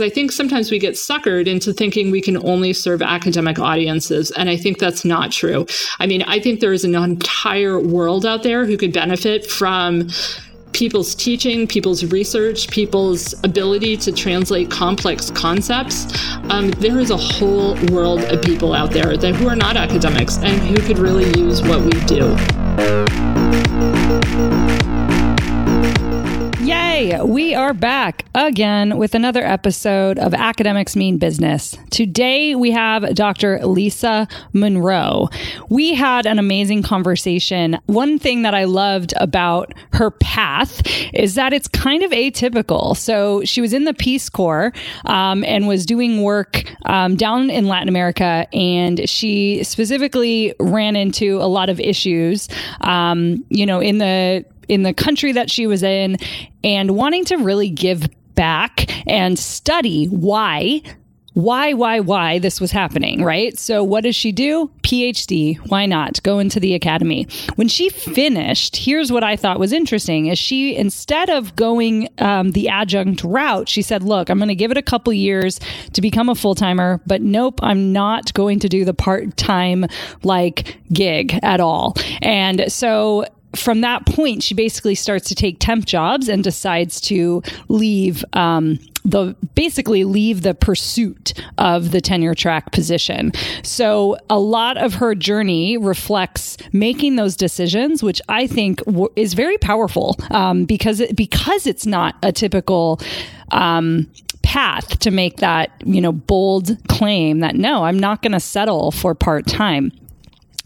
I think sometimes we get suckered into thinking we can only serve academic audiences. And I think that's not true. I mean, I think there is an entire world out there who could benefit from people's teaching, people's research, people's ability to translate complex concepts. Um, there is a whole world of people out there that who are not academics and who could really use what we do. Yay! We are back again with another episode of Academics Mean Business. Today we have Dr. Lisa Monroe. We had an amazing conversation. One thing that I loved about her path is that it's kind of atypical. So she was in the Peace Corps um, and was doing work um, down in Latin America, and she specifically ran into a lot of issues, um, you know, in the in the country that she was in and wanting to really give back and study why why, why, why this was happening, right? So, what does she do? PhD. Why not? Go into the academy. When she finished, here's what I thought was interesting: is she instead of going um, the adjunct route, she said, "Look, I'm going to give it a couple years to become a full timer, but nope, I'm not going to do the part time like gig at all." And so from that point, she basically starts to take temp jobs and decides to leave um, the basically leave the pursuit of the tenure track position. So a lot of her journey reflects making those decisions, which I think w- is very powerful um, because it, because it's not a typical. Um, path to make that you know bold claim that no i'm not going to settle for part-time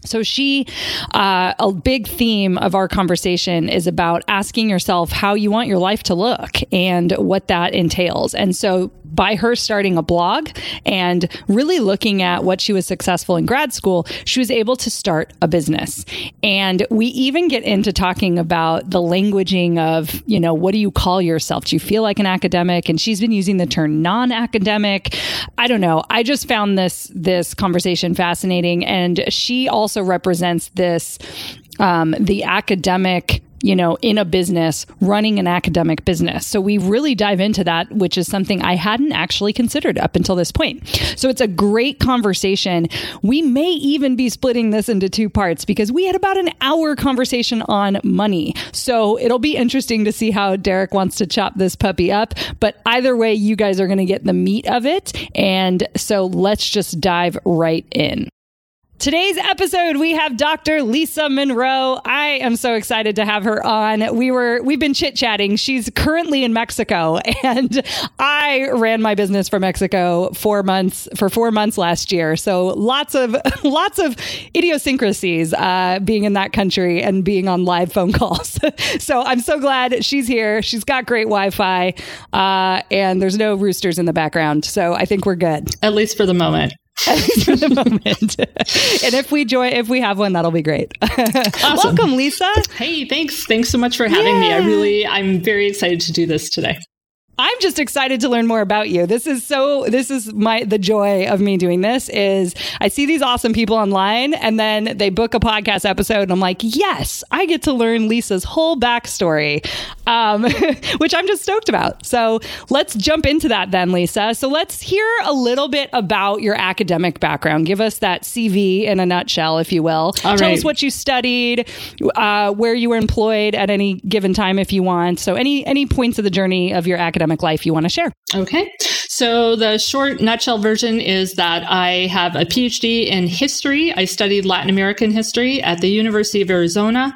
so she, uh, a big theme of our conversation is about asking yourself how you want your life to look and what that entails. And so by her starting a blog and really looking at what she was successful in grad school, she was able to start a business. And we even get into talking about the languaging of, you know, what do you call yourself? Do you feel like an academic? And she's been using the term non-academic. I don't know. I just found this this conversation fascinating and she also represents this um, the academic you know, in a business, running an academic business. So we really dive into that, which is something I hadn't actually considered up until this point. So it's a great conversation. We may even be splitting this into two parts because we had about an hour conversation on money. So it'll be interesting to see how Derek wants to chop this puppy up. But either way, you guys are going to get the meat of it. And so let's just dive right in. Today's episode, we have Dr. Lisa Monroe. I am so excited to have her on. We were, we've been chit chatting. She's currently in Mexico and I ran my business for Mexico four months, for four months last year. So lots of, lots of idiosyncrasies, uh, being in that country and being on live phone calls. so I'm so glad she's here. She's got great Wi Fi, uh, and there's no roosters in the background. So I think we're good. At least for the moment. for the moment. and if we join, if we have one, that'll be great. Awesome. Welcome, Lisa. Hey, thanks. Thanks so much for having me. I really, I'm very excited to do this today. I'm just excited to learn more about you. This is so this is my the joy of me doing this is I see these awesome people online and then they book a podcast episode and I'm like, yes, I get to learn Lisa's whole backstory. Um, which I'm just stoked about. So let's jump into that then, Lisa. So let's hear a little bit about your academic background. Give us that CV in a nutshell, if you will. All Tell right. us what you studied, uh, where you were employed at any given time if you want. So any any points of the journey of your academic academic life you want to share. Okay. So, the short nutshell version is that I have a PhD in history. I studied Latin American history at the University of Arizona.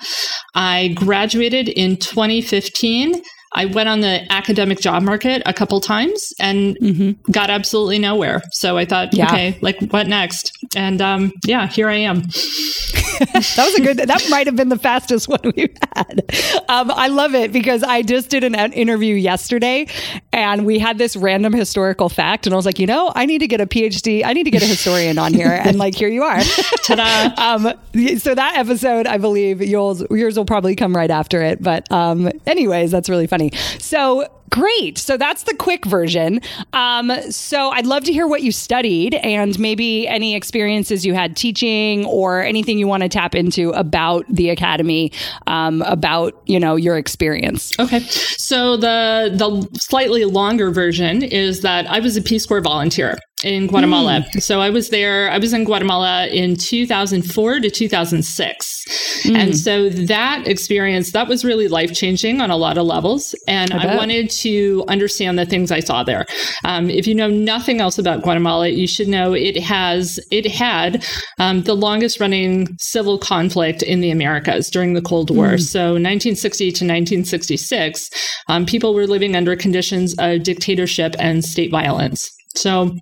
I graduated in 2015 I went on the academic job market a couple times and mm-hmm. got absolutely nowhere. So I thought, yeah. okay, like what next? And um, yeah, here I am. that was a good. That might have been the fastest one we've had. Um, I love it because I just did an interview yesterday, and we had this random historical fact, and I was like, you know, I need to get a PhD. I need to get a historian on here, and like here you are. Ta-da! um, so that episode, I believe yours yours will probably come right after it. But um, anyways, that's really funny. Funny. So Great. So that's the quick version. Um, so I'd love to hear what you studied and maybe any experiences you had teaching or anything you want to tap into about the academy, um, about you know your experience. Okay. So the the slightly longer version is that I was a Peace Corps volunteer in Guatemala. Mm. So I was there, I was in Guatemala in 2004 to 2006. Mm. And so that experience, that was really life changing on a lot of levels. And I, I wanted to understand the things I saw there. Um, if you know nothing else about Guatemala, you should know it has, it had um, the longest running civil conflict in the Americas during the Cold War. Mm. So 1960 to 1966, um, people were living under conditions of dictatorship and state violence. So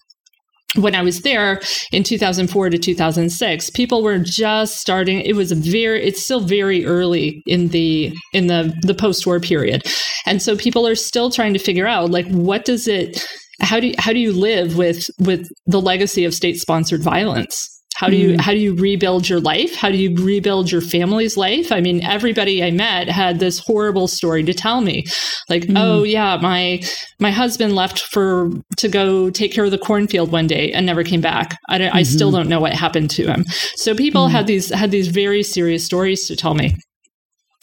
when I was there in 2004 to 2006, people were just starting. It was very, it's still very early in the in the the post-war period, and so people are still trying to figure out like what does it, how do you, how do you live with with the legacy of state-sponsored violence? How do you mm. how do you rebuild your life? How do you rebuild your family's life? I mean, everybody I met had this horrible story to tell me. Like, mm. oh yeah, my my husband left for to go take care of the cornfield one day and never came back. I, mm-hmm. I still mm-hmm. don't know what happened to him. So people mm. had these had these very serious stories to tell me.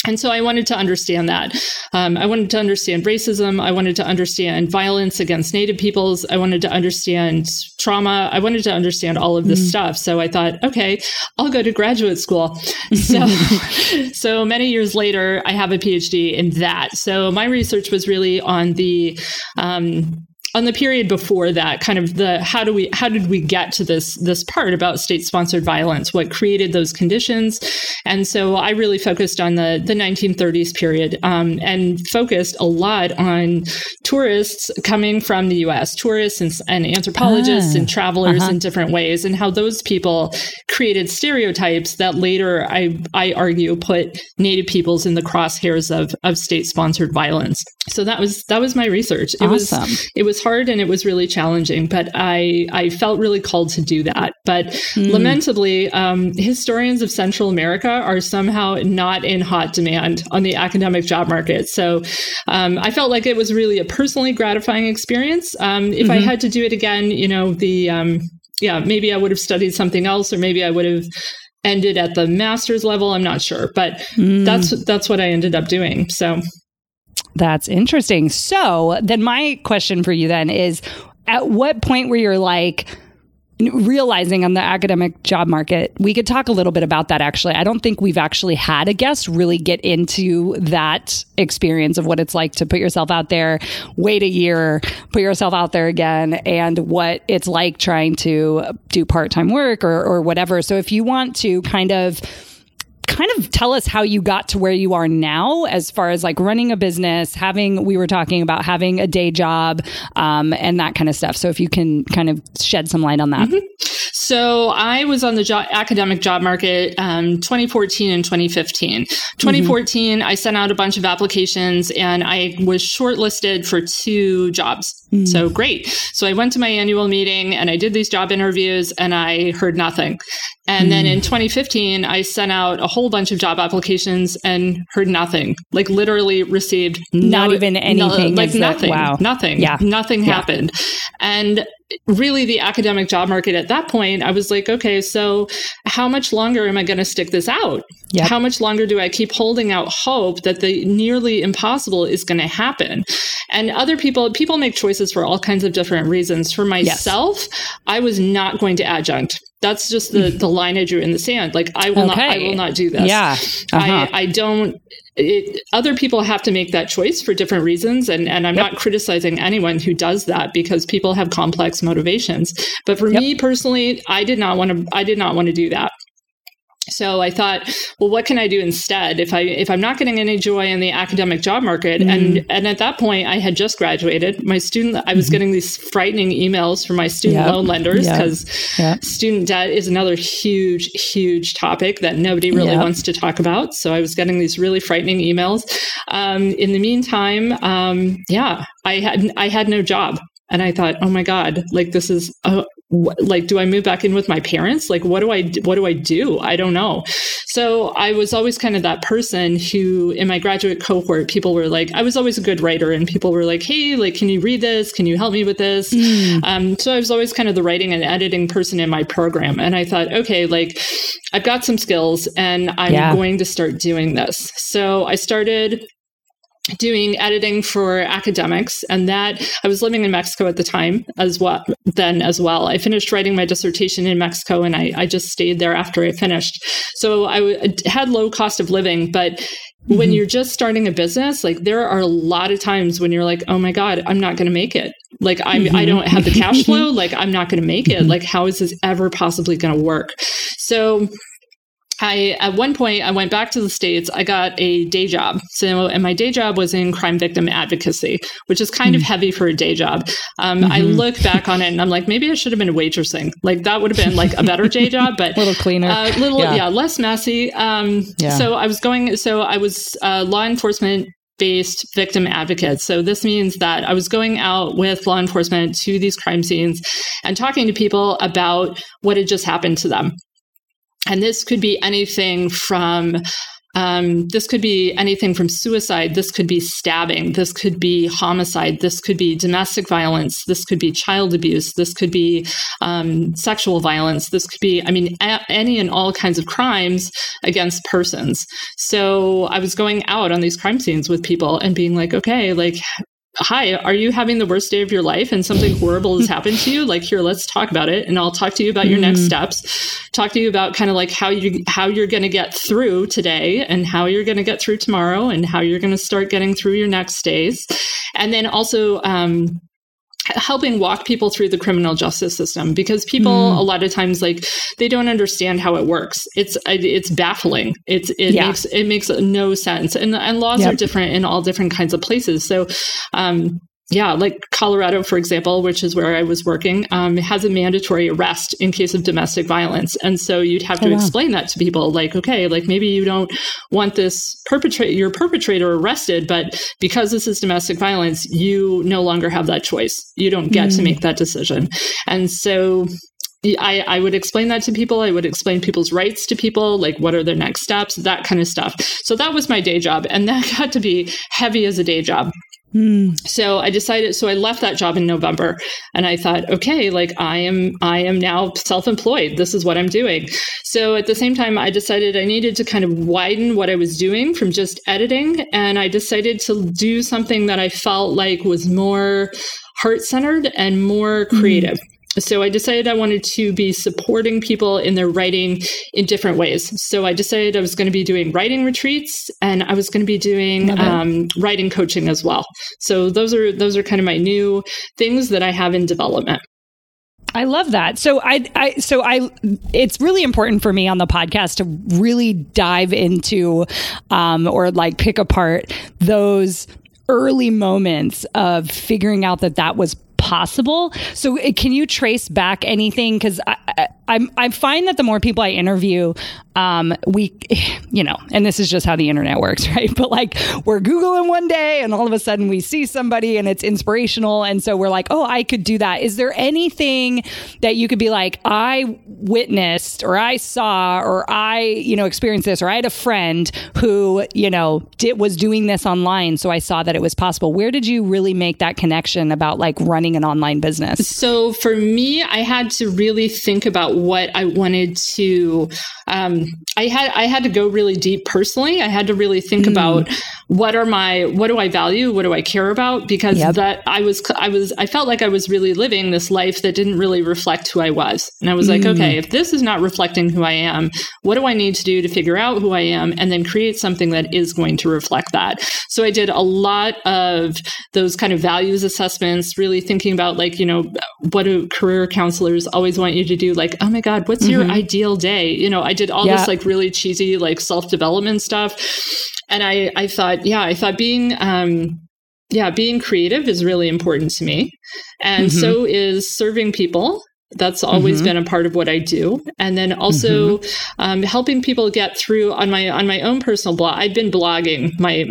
And so I wanted to understand that. Um, I wanted to understand racism. I wanted to understand violence against Native peoples. I wanted to understand trauma. I wanted to understand all of this mm. stuff. So I thought, okay, I'll go to graduate school. So, so many years later, I have a PhD in that. So my research was really on the um, on the period before that kind of the how do we how did we get to this this part about state sponsored violence what created those conditions and so i really focused on the the 1930s period um, and focused a lot on tourists coming from the us tourists and, and anthropologists ah, and travelers uh-huh. in different ways and how those people created stereotypes that later i i argue put native peoples in the crosshairs of of state sponsored violence so that was that was my research it awesome. was it was hard and it was really challenging, but I I felt really called to do that. But mm. lamentably, um, historians of Central America are somehow not in hot demand on the academic job market. So um, I felt like it was really a personally gratifying experience. Um, if mm-hmm. I had to do it again, you know, the um, yeah, maybe I would have studied something else, or maybe I would have ended at the master's level. I'm not sure, but mm. that's that's what I ended up doing. So that's interesting. So then my question for you then is at what point were you're like realizing on the academic job market, we could talk a little bit about that actually. I don't think we've actually had a guest really get into that experience of what it's like to put yourself out there, wait a year, put yourself out there again, and what it's like trying to do part time work or, or whatever. So if you want to kind of kind of tell us how you got to where you are now as far as like running a business having we were talking about having a day job um, and that kind of stuff so if you can kind of shed some light on that mm-hmm. So i was on the academic job market um, 2014 and 2015 2014 mm-hmm. i sent out a bunch of applications and i was shortlisted for two jobs mm. so great so i went to my annual meeting and i did these job interviews and i heard nothing and mm. then in 2015, I sent out a whole bunch of job applications and heard nothing. Like literally received not no, even anything. No, like nothing. That, wow. Nothing. Yeah. Nothing yeah. happened. And really the academic job market at that point, I was like, okay, so how much longer am I going to stick this out? Yep. How much longer do I keep holding out hope that the nearly impossible is going to happen? And other people, people make choices for all kinds of different reasons. For myself, yes. I was not going to adjunct. That's just the the line I drew in the sand. Like I will okay. not, I will not do this. Yeah, uh-huh. I I don't. It, other people have to make that choice for different reasons, and and I'm yep. not criticizing anyone who does that because people have complex motivations. But for yep. me personally, I did not want to. I did not want to do that so i thought well what can i do instead if i if i'm not getting any joy in the academic job market mm. and and at that point i had just graduated my student i was mm-hmm. getting these frightening emails from my student yep. loan lenders because yep. yep. student debt is another huge huge topic that nobody really wants to talk about so i was getting these really frightening emails um, in the meantime um, yeah i had i had no job and i thought oh my god like this is like do i move back in with my parents? Like what do i what do i do? I don't know. So i was always kind of that person who in my graduate cohort people were like i was always a good writer and people were like hey like can you read this? Can you help me with this? Mm. um, so i was always kind of the writing and editing person in my program and i thought okay like i've got some skills and i'm yeah. going to start doing this. So i started doing editing for academics and that i was living in mexico at the time as well then as well i finished writing my dissertation in mexico and i, I just stayed there after i finished so I w- had low cost of living but mm-hmm. when you're just starting a business like there are a lot of times when you're like oh my god i'm not going to make it like i'm mm-hmm. i don't have the cash flow like i'm not going to make it mm-hmm. like how is this ever possibly going to work so I at one point I went back to the states. I got a day job. So and my day job was in crime victim advocacy, which is kind mm. of hmm. heavy for a day job. Um, mm-hmm. I look back on it and I'm like, maybe I should have been a waitressing. Like that would have been like a better day job, but a little cleaner, a uh, little yeah. yeah. less messy. Um, yeah. So I was going. So I was uh, law enforcement based victim advocate. So this means that I was going out with law enforcement to these crime scenes and talking to people about what had just happened to them. And this could be anything from um, this could be anything from suicide. This could be stabbing. This could be homicide. This could be domestic violence. This could be child abuse. This could be um, sexual violence. This could be, I mean, a- any and all kinds of crimes against persons. So I was going out on these crime scenes with people and being like, okay, like, hi, are you having the worst day of your life and something horrible has happened to you? Like, here, let's talk about it. And I'll talk to you about your next mm. steps, talk to you about kind of like how you, how you're going to get through today and how you're going to get through tomorrow and how you're going to start getting through your next days. And then also, um, helping walk people through the criminal justice system because people mm. a lot of times like they don't understand how it works it's it's baffling it's it yeah. makes it makes no sense and and laws yep. are different in all different kinds of places so um yeah, like Colorado, for example, which is where I was working, um, has a mandatory arrest in case of domestic violence. And so you'd have to oh, wow. explain that to people like, okay, like maybe you don't want this perpetrator, your perpetrator arrested, but because this is domestic violence, you no longer have that choice. You don't get mm. to make that decision. And so I, I would explain that to people. I would explain people's rights to people, like what are their next steps, that kind of stuff. So that was my day job. And that got to be heavy as a day job. Mm. So I decided, so I left that job in November and I thought, okay, like I am, I am now self-employed. This is what I'm doing. So at the same time, I decided I needed to kind of widen what I was doing from just editing. And I decided to do something that I felt like was more heart centered and more hmm. creative. Mm so I decided I wanted to be supporting people in their writing in different ways. So I decided I was going to be doing writing retreats and I was going to be doing um, writing coaching as well. So those are those are kind of my new things that I have in development. I love that. So I, I, so I, it's really important for me on the podcast to really dive into, um, or like pick apart those early moments of figuring out that that was possible. So, uh, can you trace back anything? Because I, I, I find that the more people I interview, um, we, you know, and this is just how the internet works, right? But like we're Googling one day and all of a sudden we see somebody and it's inspirational. And so we're like, oh, I could do that. Is there anything that you could be like, I witnessed or I saw or I, you know, experienced this or I had a friend who, you know, did, was doing this online. So I saw that it was possible. Where did you really make that connection about like running an online business? So for me, I had to really think about what I wanted to um, I had I had to go really deep personally. I had to really think mm. about what are my what do I value, what do I care about, because yep. that I was I was I felt like I was really living this life that didn't really reflect who I was, and I was mm. like, okay, if this is not reflecting who I am, what do I need to do to figure out who I am, and then create something that is going to reflect that. So I did a lot of those kind of values assessments, really thinking about like you know what do career counselors always want you to do, like oh my god, what's mm-hmm. your ideal day? You know, I did all yeah. this like really cheesy like self development stuff, and I I thought yeah I thought being um yeah being creative is really important to me, and mm-hmm. so is serving people that's always mm-hmm. been a part of what I do. And then also mm-hmm. um, helping people get through on my on my own personal blog. I've been blogging my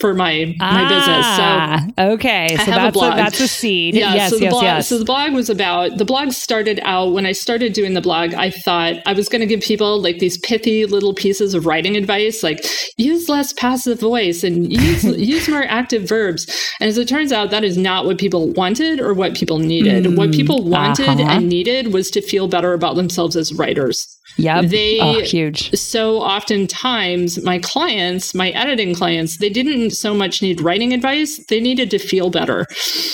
for my my Ah, business. So okay, so have a that's a, blog. that's a seed. yeah, yes, so the yes, blog, yes. So the blog was about the blog started out when I started doing the blog. I thought I was going to give people like these pithy little pieces of writing advice, like use less passive voice and use use more active verbs. And as it turns out, that is not what people wanted or what people needed. what people wanted uh-huh. and needed was to feel better about themselves as writers. Yep. they- oh, huge. so oftentimes my clients my editing clients they didn't so much need writing advice they needed to feel better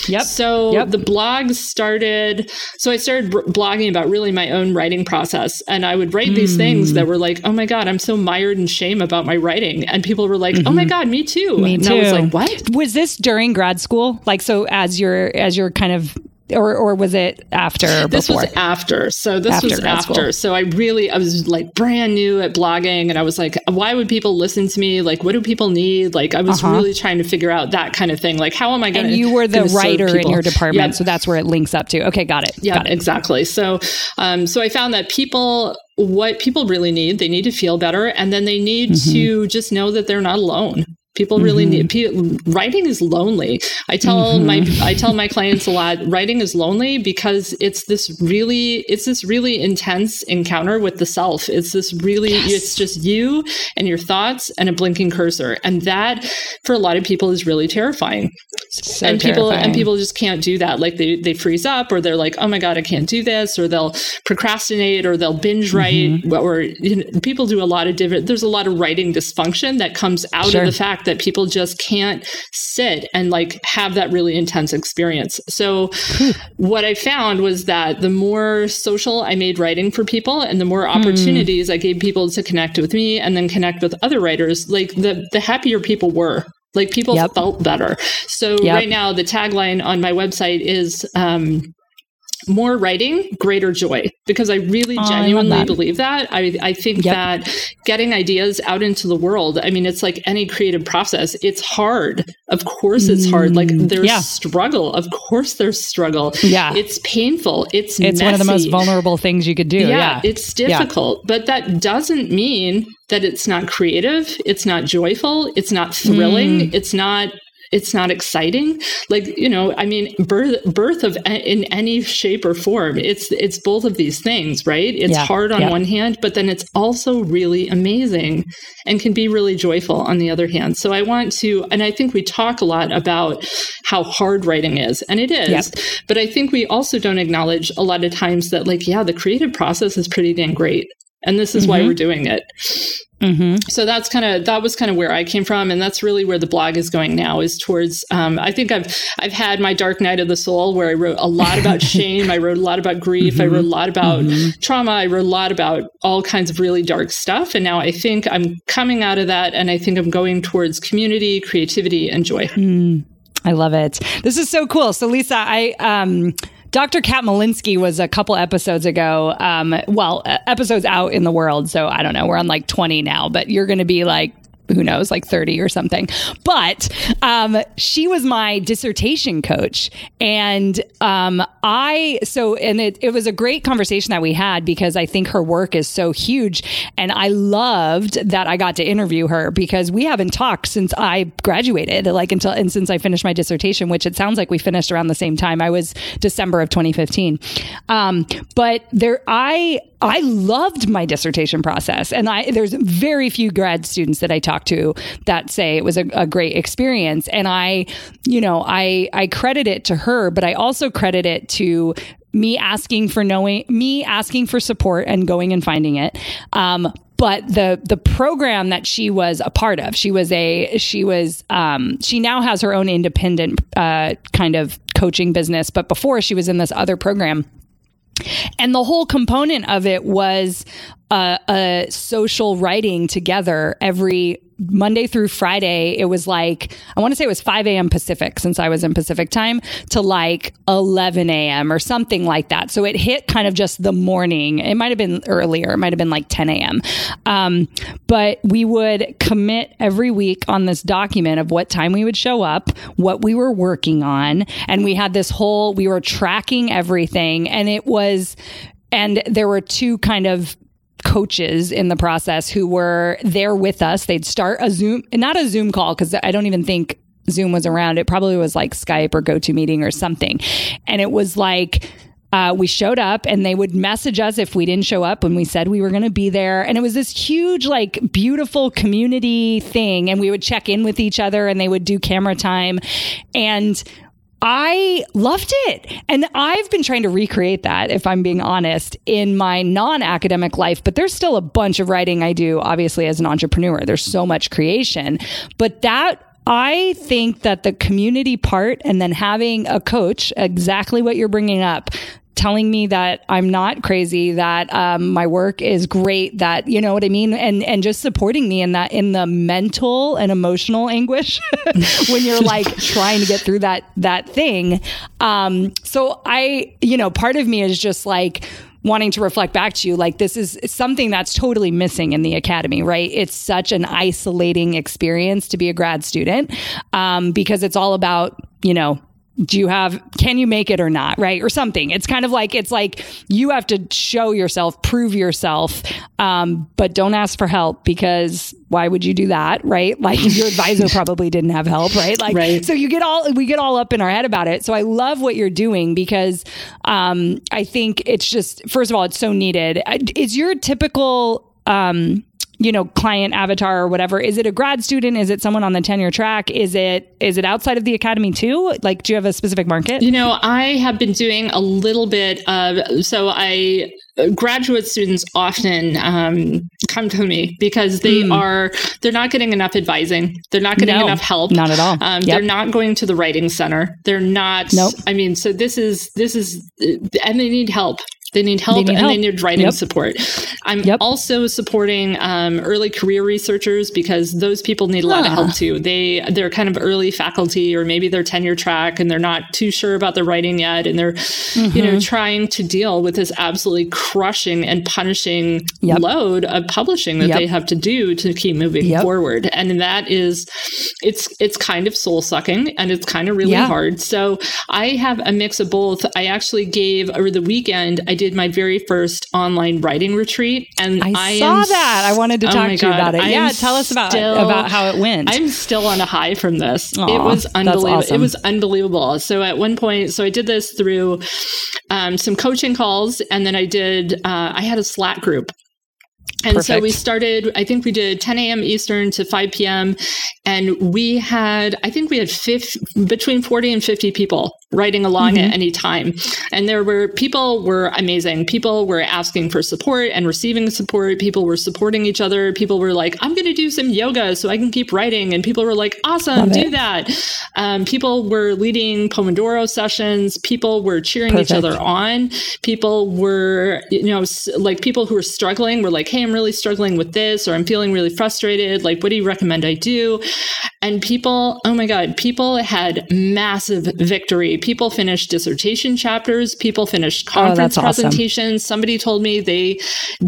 Yep. so Yep. the blog started so i started br- blogging about really my own writing process and i would write these things Mm. that were like oh my god i'm so mired in shame about my writing and people were like oh my god me too Mm-hmm. Me and too. i was like what Was this during grad school? Like, so as you're as you're kind of, or or was it after? this before? was after so this After was after school. so i really i was like brand new at blogging and i was like why would people listen to me like what do people need like i was Uh-huh. really trying to figure out that kind of thing like how am i going to and you were the writer in your department, Yep. so that's where it links up to. Okay, got it. yeah exactly so um so i found that people what people really need they need to feel better and then they need Mm-hmm. to just know that they're not alone people really need pe- writing is lonely i tell my Mm-hmm. i tell my clients a lot writing is lonely because it's this really it's this really intense encounter with the self it's this really it's just you and your thoughts and a blinking cursor and that for a lot of people is really terrifying So and people terrifying. and people just can't do that like they they freeze up or they're like oh my god i can't do this or they'll procrastinate or they'll binge write Mm-hmm. or you know, people do a lot of different there's a lot of writing dysfunction that comes out Sure. of the fact that people just can't sit and like have that really intense experience so what i found was that the more social i made writing for people and the Hmm. more opportunities i gave people to connect with me and then connect with other writers like the the happier people were like people Yep. felt better so Yep. right now the tagline on my website is um, more writing, greater joy, because I really Oh, I genuinely that. believe that. I, I think Yep. that getting ideas out into the world, I mean, it's like any creative process. It's hard. Of course, it's hard. Like there's Mm, yeah. struggle. Of course, there's struggle. Yeah. It's painful. It's it's one of the most vulnerable things you could do. Yeah, Yeah. it's difficult, but that doesn't mean that it's not creative, it's not joyful, it's not thrilling, Mm. it's not it's not exciting. Like, you know, I mean, birth birth of in any shape or form, it's it's both of these things, right? It's Yeah, hard on yeah. one hand, but then it's also really amazing and can be really joyful on the other hand. So I want to and I think we talk a lot about how hard writing is, and it is. But I think we also don't acknowledge a lot of times that, like, yeah, the creative process is pretty dang great. And this is why Mhm. we're doing it. Hmm So that's kind of that was kind of where I came from, and that's really where the blog is going now. Is towards. Um, I think I've I've had my dark night of the soul, where I wrote a lot about shame. I wrote a lot about grief. I wrote a lot about trauma. I wrote a lot about all kinds of really dark stuff. And now I think I'm coming out of that, and I think I'm going towards community, creativity, and joy. I love it. This is so cool. So, Lisa, I um, Dr. Kat Malinsky was a couple episodes ago. Um, well, episodes out in the world. So I don't know. We're on like 20 now, but you're going to be like who knows, like 30 or something. But um, she was my dissertation coach. And um, I, so, and it, it was a great conversation that we had because I think her work is so huge. And I loved that I got to interview her because we haven't talked since I graduated, like until, and since I finished my dissertation, which it sounds like we finished around the same time. I was December of 2015. Um, but there, I, I loved my dissertation process, and I there's very few grad students that I talk to that say it was a, a great experience. And I, you know, I I credit it to her, but I also credit it to me asking for knowing me asking for support and going and finding it. Um, but the the program that she was a part of, she was a she was um, she now has her own independent uh, kind of coaching business. But before she was in this other program. And the whole component of it was uh, a social writing together every Monday through Friday. It was like, I want to say it was 5 a.m. Pacific since I was in Pacific time to like 11 a.m. or something like that. So it hit kind of just the morning. It might have been earlier. It might have been like 10 a.m. Um, but we would commit every week on this document of what time we would show up, what we were working on. And we had this whole, we were tracking everything. And it was, and there were two kind of coaches in the process who were there with us. They'd start a Zoom, not a Zoom call, because I don't even think Zoom was around. It probably was like Skype or GoToMeeting or something. And it was like, uh, we showed up and they would message us if we didn't show up when we said we were going to be there. And it was this huge, like, beautiful community thing. And we would check in with each other and they would do camera time. And I loved it. And I've been trying to recreate that, if I'm being honest, in my non academic life. But there's still a bunch of writing I do, obviously, as an entrepreneur. There's so much creation. But that I think that the community part and then having a coach, exactly what you're bringing up, telling me that I'm not crazy, that um, my work is great, that you know what I mean, and and just supporting me in that in the mental and emotional anguish when you're like trying to get through that that thing. Um, so I, you know, part of me is just like wanting to reflect back to you like this is something that's totally missing in the academy right it's such an isolating experience to be a grad student um, because it's all about you know do you have can you make it or not right? Or something. It's kind of like it's like you have to show yourself prove yourself um, but don't ask for help because why would you do that right? Like your advisor probably didn't have help right? Like right. so you get all we get all up in our head about it. So i love what you're doing because um, i think it's just first of all it's so needed. Is your typical um, you know client avatar or whatever is it a grad student? Is it someone on the tenure track? Is it is it outside of the academy too? Like do you have a specific market? You know i have been doing a little bit of so i graduate students often um, come to me because they mm. are they're not getting enough advising. They're not getting no, enough help. not at all. Um, yep. they're not going to the writing center. They're not nope. i mean so this is this is and they need help they need help they need and help. they need writing yep. support. I'm yep. also supporting um, early career researchers because those people need a lot of help too. They they're kind of early faculty or maybe they're tenure track and they're not too sure about the writing yet and they're mm-hmm. you know mm-hmm. trying to deal with this absolutely crushing and punishing yep. load of publishing that they have to do to keep moving forward. And that is it's it's kind of soul sucking and it's kind of really yeah. hard. So I have a mix of both. I actually gave over the weekend I did my very first online writing retreat, and I, I saw that. I wanted to oh talk to God, you about it. I yeah, tell us about still, about how it went. I'm still on a high from this. Aww, it was unbelievable. Awesome. It was unbelievable. So at one point, so I did this through um, some coaching calls, and then I did. Uh, I had a Slack group and Perfect. so we started, I think we did 10 a.m. Eastern to 5 p.m. And we had, I think we had 50, between 40 and 50 people writing along mm-hmm. at any time. And there were people were amazing. People were asking for support and receiving support. People were supporting each other. People were like, I'm going to do some yoga so I can keep writing. And people were like, awesome, Love do it. that. Um, people were leading Pomodoro sessions. People were cheering Perfect. each other on. People were, you know, like people who were struggling were like, hey, I'm really struggling with this or I'm feeling really frustrated. Like, what do you recommend I do? And people, oh my God, people had massive victory. People finished dissertation chapters, people finished oh, conference oh, presentations. Awesome. Somebody told me they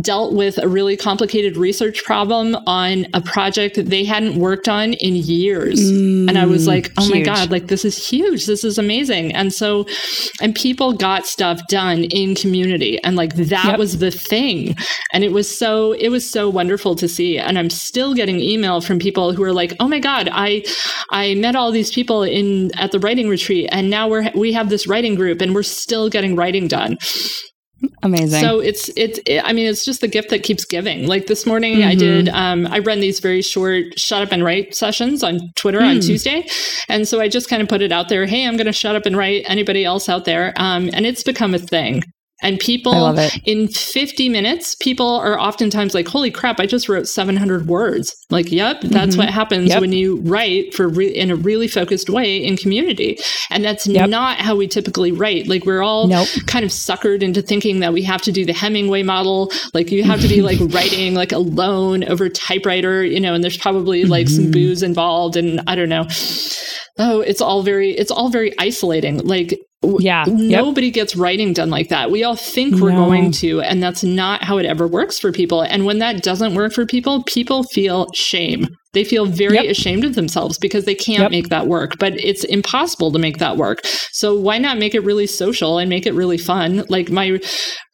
dealt with a really complicated research problem on a project that they hadn't worked on in years. Mm, and I was like, oh huge. my God, like this is huge. This is amazing. And so, and people got stuff done in community. And like that yep. was the thing. And it was so, it was so wonderful to see. And I'm still getting email from people who are like, oh my God, I I met all these people in at the writing retreat and now we're we have this writing group and we're still getting writing done. Amazing. So it's it's it, I mean it's just the gift that keeps giving. Like this morning mm-hmm. I did um I run these very short shut up and write sessions on Twitter mm. on Tuesday. And so I just kind of put it out there, hey, I'm going to shut up and write anybody else out there. Um and it's become a thing. And people in 50 minutes, people are oftentimes like, holy crap, I just wrote 700 words. Like, yep, that's mm-hmm. what happens yep. when you write for re- in a really focused way in community. And that's yep. not how we typically write. Like, we're all nope. kind of suckered into thinking that we have to do the Hemingway model. Like, you have to be like writing like alone over typewriter, you know, and there's probably like mm-hmm. some booze involved. And I don't know oh it's all very it's all very isolating like yeah. Nobody yep. gets writing done like that. We all think we're no. going to, and that's not how it ever works for people. And when that doesn't work for people, people feel shame. They feel very yep. ashamed of themselves because they can't yep. make that work, but it's impossible to make that work. So why not make it really social and make it really fun? Like my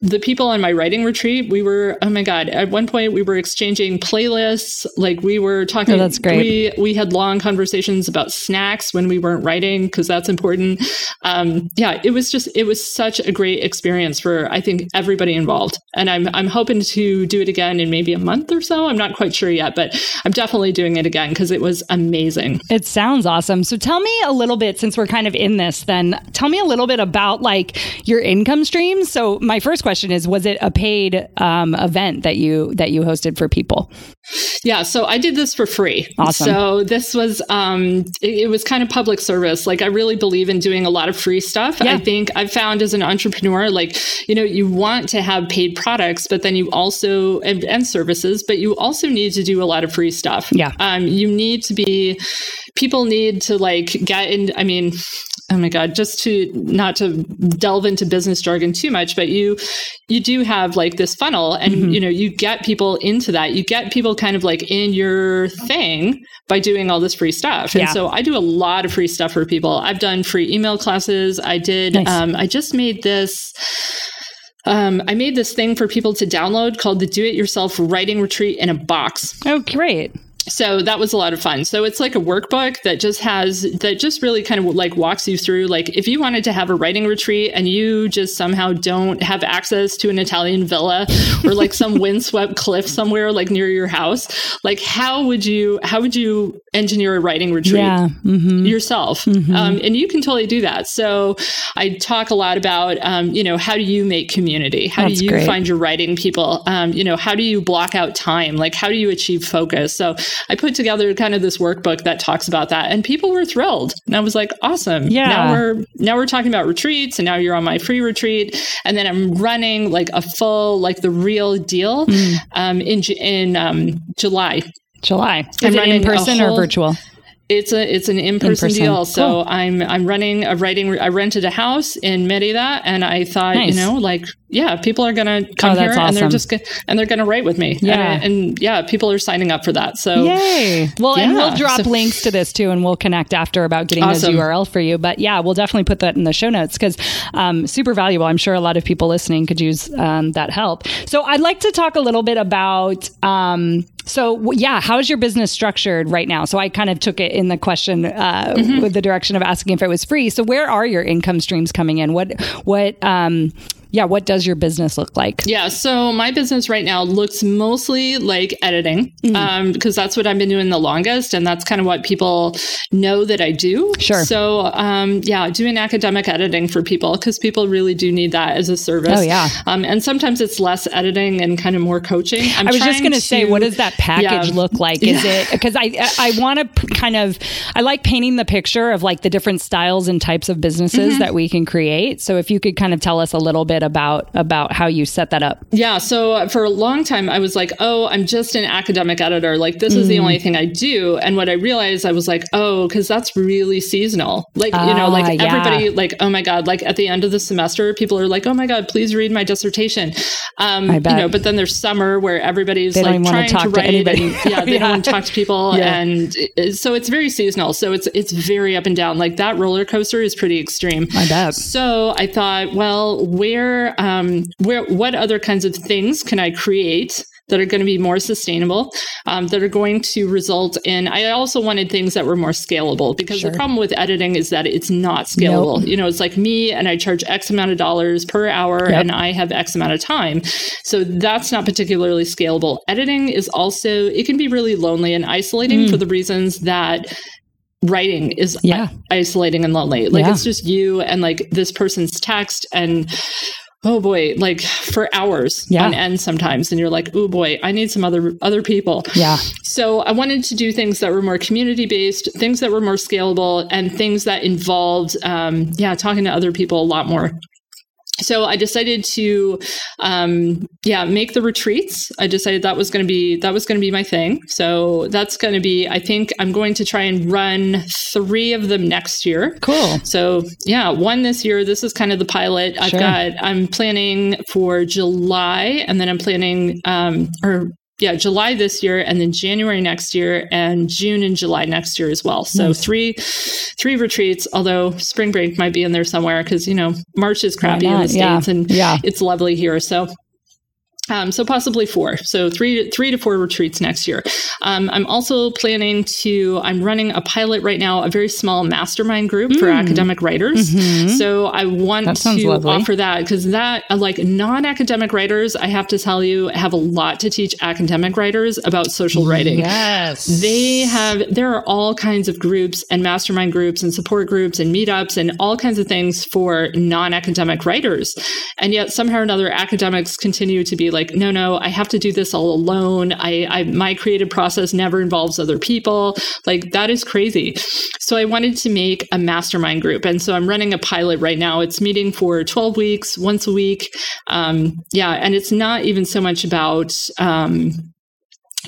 the people on my writing retreat, we were, oh my God, at one point we were exchanging playlists. Like we were talking. Oh, that's great. We, we had long conversations about snacks when we weren't writing because that's important. Um, yeah, it was just, it was such a great experience for, I think, everybody involved. And I'm, I'm hoping to do it again in maybe a month or so. I'm not quite sure yet, but I'm definitely doing it again because it was amazing. It sounds awesome. So tell me a little bit, since we're kind of in this, then tell me a little bit about like your income streams. So my first question is, was it a paid um, event that you that you hosted for people? Yeah, so I did this for free. Awesome. So this was um it, it was kind of public service. Like I really believe in doing a lot of free stuff. Yeah. I think I've found as an entrepreneur, like, you know, you want to have paid products, but then you also and, and services, but you also need to do a lot of free stuff. Yeah. Um, you need to be people need to like get in I mean, oh my god just to not to delve into business jargon too much but you you do have like this funnel and Mhm. you know you get people into that you get people kind of like in your thing by doing all this free stuff and Yeah. so i do a lot of free stuff for people i've done free email classes i did Nice. um, i just made this um, I made this thing for people to download called the Do It Yourself Writing Retreat in a Box Oh, great. So that was a lot of fun. So it's like a workbook that just has that just really kind of like walks you through like if you wanted to have a writing retreat and you just somehow don't have access to an italian villa or like some windswept cliff somewhere like near your house like how would you how would you engineer a writing retreat Yeah. hmm yourself? Um, and you can totally do that. So i talk a lot about um, you know how do you make community? How That's do you great. find your writing people? Um, you know how do you block out time? Like how do you achieve focus? So i put together kind of this workbook that talks about that and people were thrilled and i was like awesome Yeah. now we're now we're talking about retreats and now you're on my free retreat and then i'm running like a full like the real deal Mm. um, in in um, july July. Is I'm it in running a person or virtual? it's a it's an in person In-person. deal. So Cool. I'm I'm running a writing. I rented a house in Merida, and I thought Nice. you know like yeah, people are gonna come Oh, that's here and they're just gonna, and they're gonna write with me. Yeah. and, and yeah, people are signing up for that. So Yay. Well, and we'll drop So- links to this too, and we'll connect after about getting Awesome. those URL for you. But yeah, we'll definitely put that in the show notes because um, super valuable. I'm sure a lot of people listening could use um, that help. So I'd like to talk a little bit about. Um, so yeah, how is your business structured right now? So I kind of took it in the question uh, Mm-hmm. with the direction of asking if it was free. So where are your income streams coming in? What what um, yeah, what does your business look like? Yeah, so my business right now looks mostly like editing Mm. um, because that's what I've been doing the longest, and that's kind of what people know that I do. Sure. So um, yeah, doing academic editing for people because people really do need that as a service. Oh, yeah. Um, and sometimes it's less editing and kind of more coaching. I'm I was just going to say, what does that package Yeah. look like? Is it because I I want to kind of I like painting the picture of like the different styles and types of businesses Mm-hmm. that we can create. So if you could kind of tell us a little bit about about how you set that up. Yeah. So uh, for a long time, I was like, oh, I'm just an academic editor. Like, this is the Mm. only thing I do. And what I realized, I was like, oh, because that's really seasonal. Like, you know, Ah, like yeah. everybody, like, oh my God, like at the end of the semester, people are like, oh my God, please read my dissertation. Um, I bet. You know, but then there's summer where everybody's like trying talk to to write. anybody. and- yeah. They Yeah. don't want to talk to people. Yeah. And so it's very seasonal. So it's, it's very up and down. Like that roller coaster is pretty extreme. I bet. So I thought, well, where, um, where, what other kinds of things can I create that are going to be more sustainable, um, that are going to result in? I also wanted things that were more scalable because Sure. the problem with editing is that it's not scalable. You know, it's like me and I charge X amount of dollars per hour Yep. and I have X amount of time. So that's not particularly scalable. Editing is also, it can be really lonely and isolating Mm. for the reasons that writing is Yeah. isolating and lonely. Like Yeah. it's just you and like this person's text and oh boy, like for hours Yeah. on end sometimes. And you're like, oh boy, I need some other other people. Yeah. So I wanted to do things that were more community based, things that were more scalable, and things that involved, um, yeah, talking to other people a lot more. So I decided to, um, yeah, make the retreats. I decided that was going to be that was going to be my thing. So that's going to be. I think I'm going to try and run three of them next year. Cool. So yeah, one this year. This is kind of the pilot. I've Sure. got. I'm planning for July, and then I'm planning, um, or yeah, July this year, and then January next year, and June and July next year as well. So nice. three three retreats. Although spring break might be in there somewhere because you know March is crappy in the states, yeah. and yeah. it's lovely here. So um, so possibly four. So three, three to four retreats next year. Um, I'm also planning to. I'm running a pilot right now, a very small mastermind group mm. for academic writers. Mm-hmm. So I want to lovely. offer that because that, like non-academic writers, I have to tell you, have a lot to teach academic writers about social writing. Yes, they have. There are all kinds of groups and mastermind groups and support groups and meetups and all kinds of things for non-academic writers, and yet somehow or another, academics continue to be like, no, no, I have to do this all alone. I, I my creative process never involves other people. Like that is crazy. So I wanted to make a mastermind group, and so I'm running a pilot right now. It's meeting for 12 weeks, once a week. Um, yeah, and it's not even so much about um,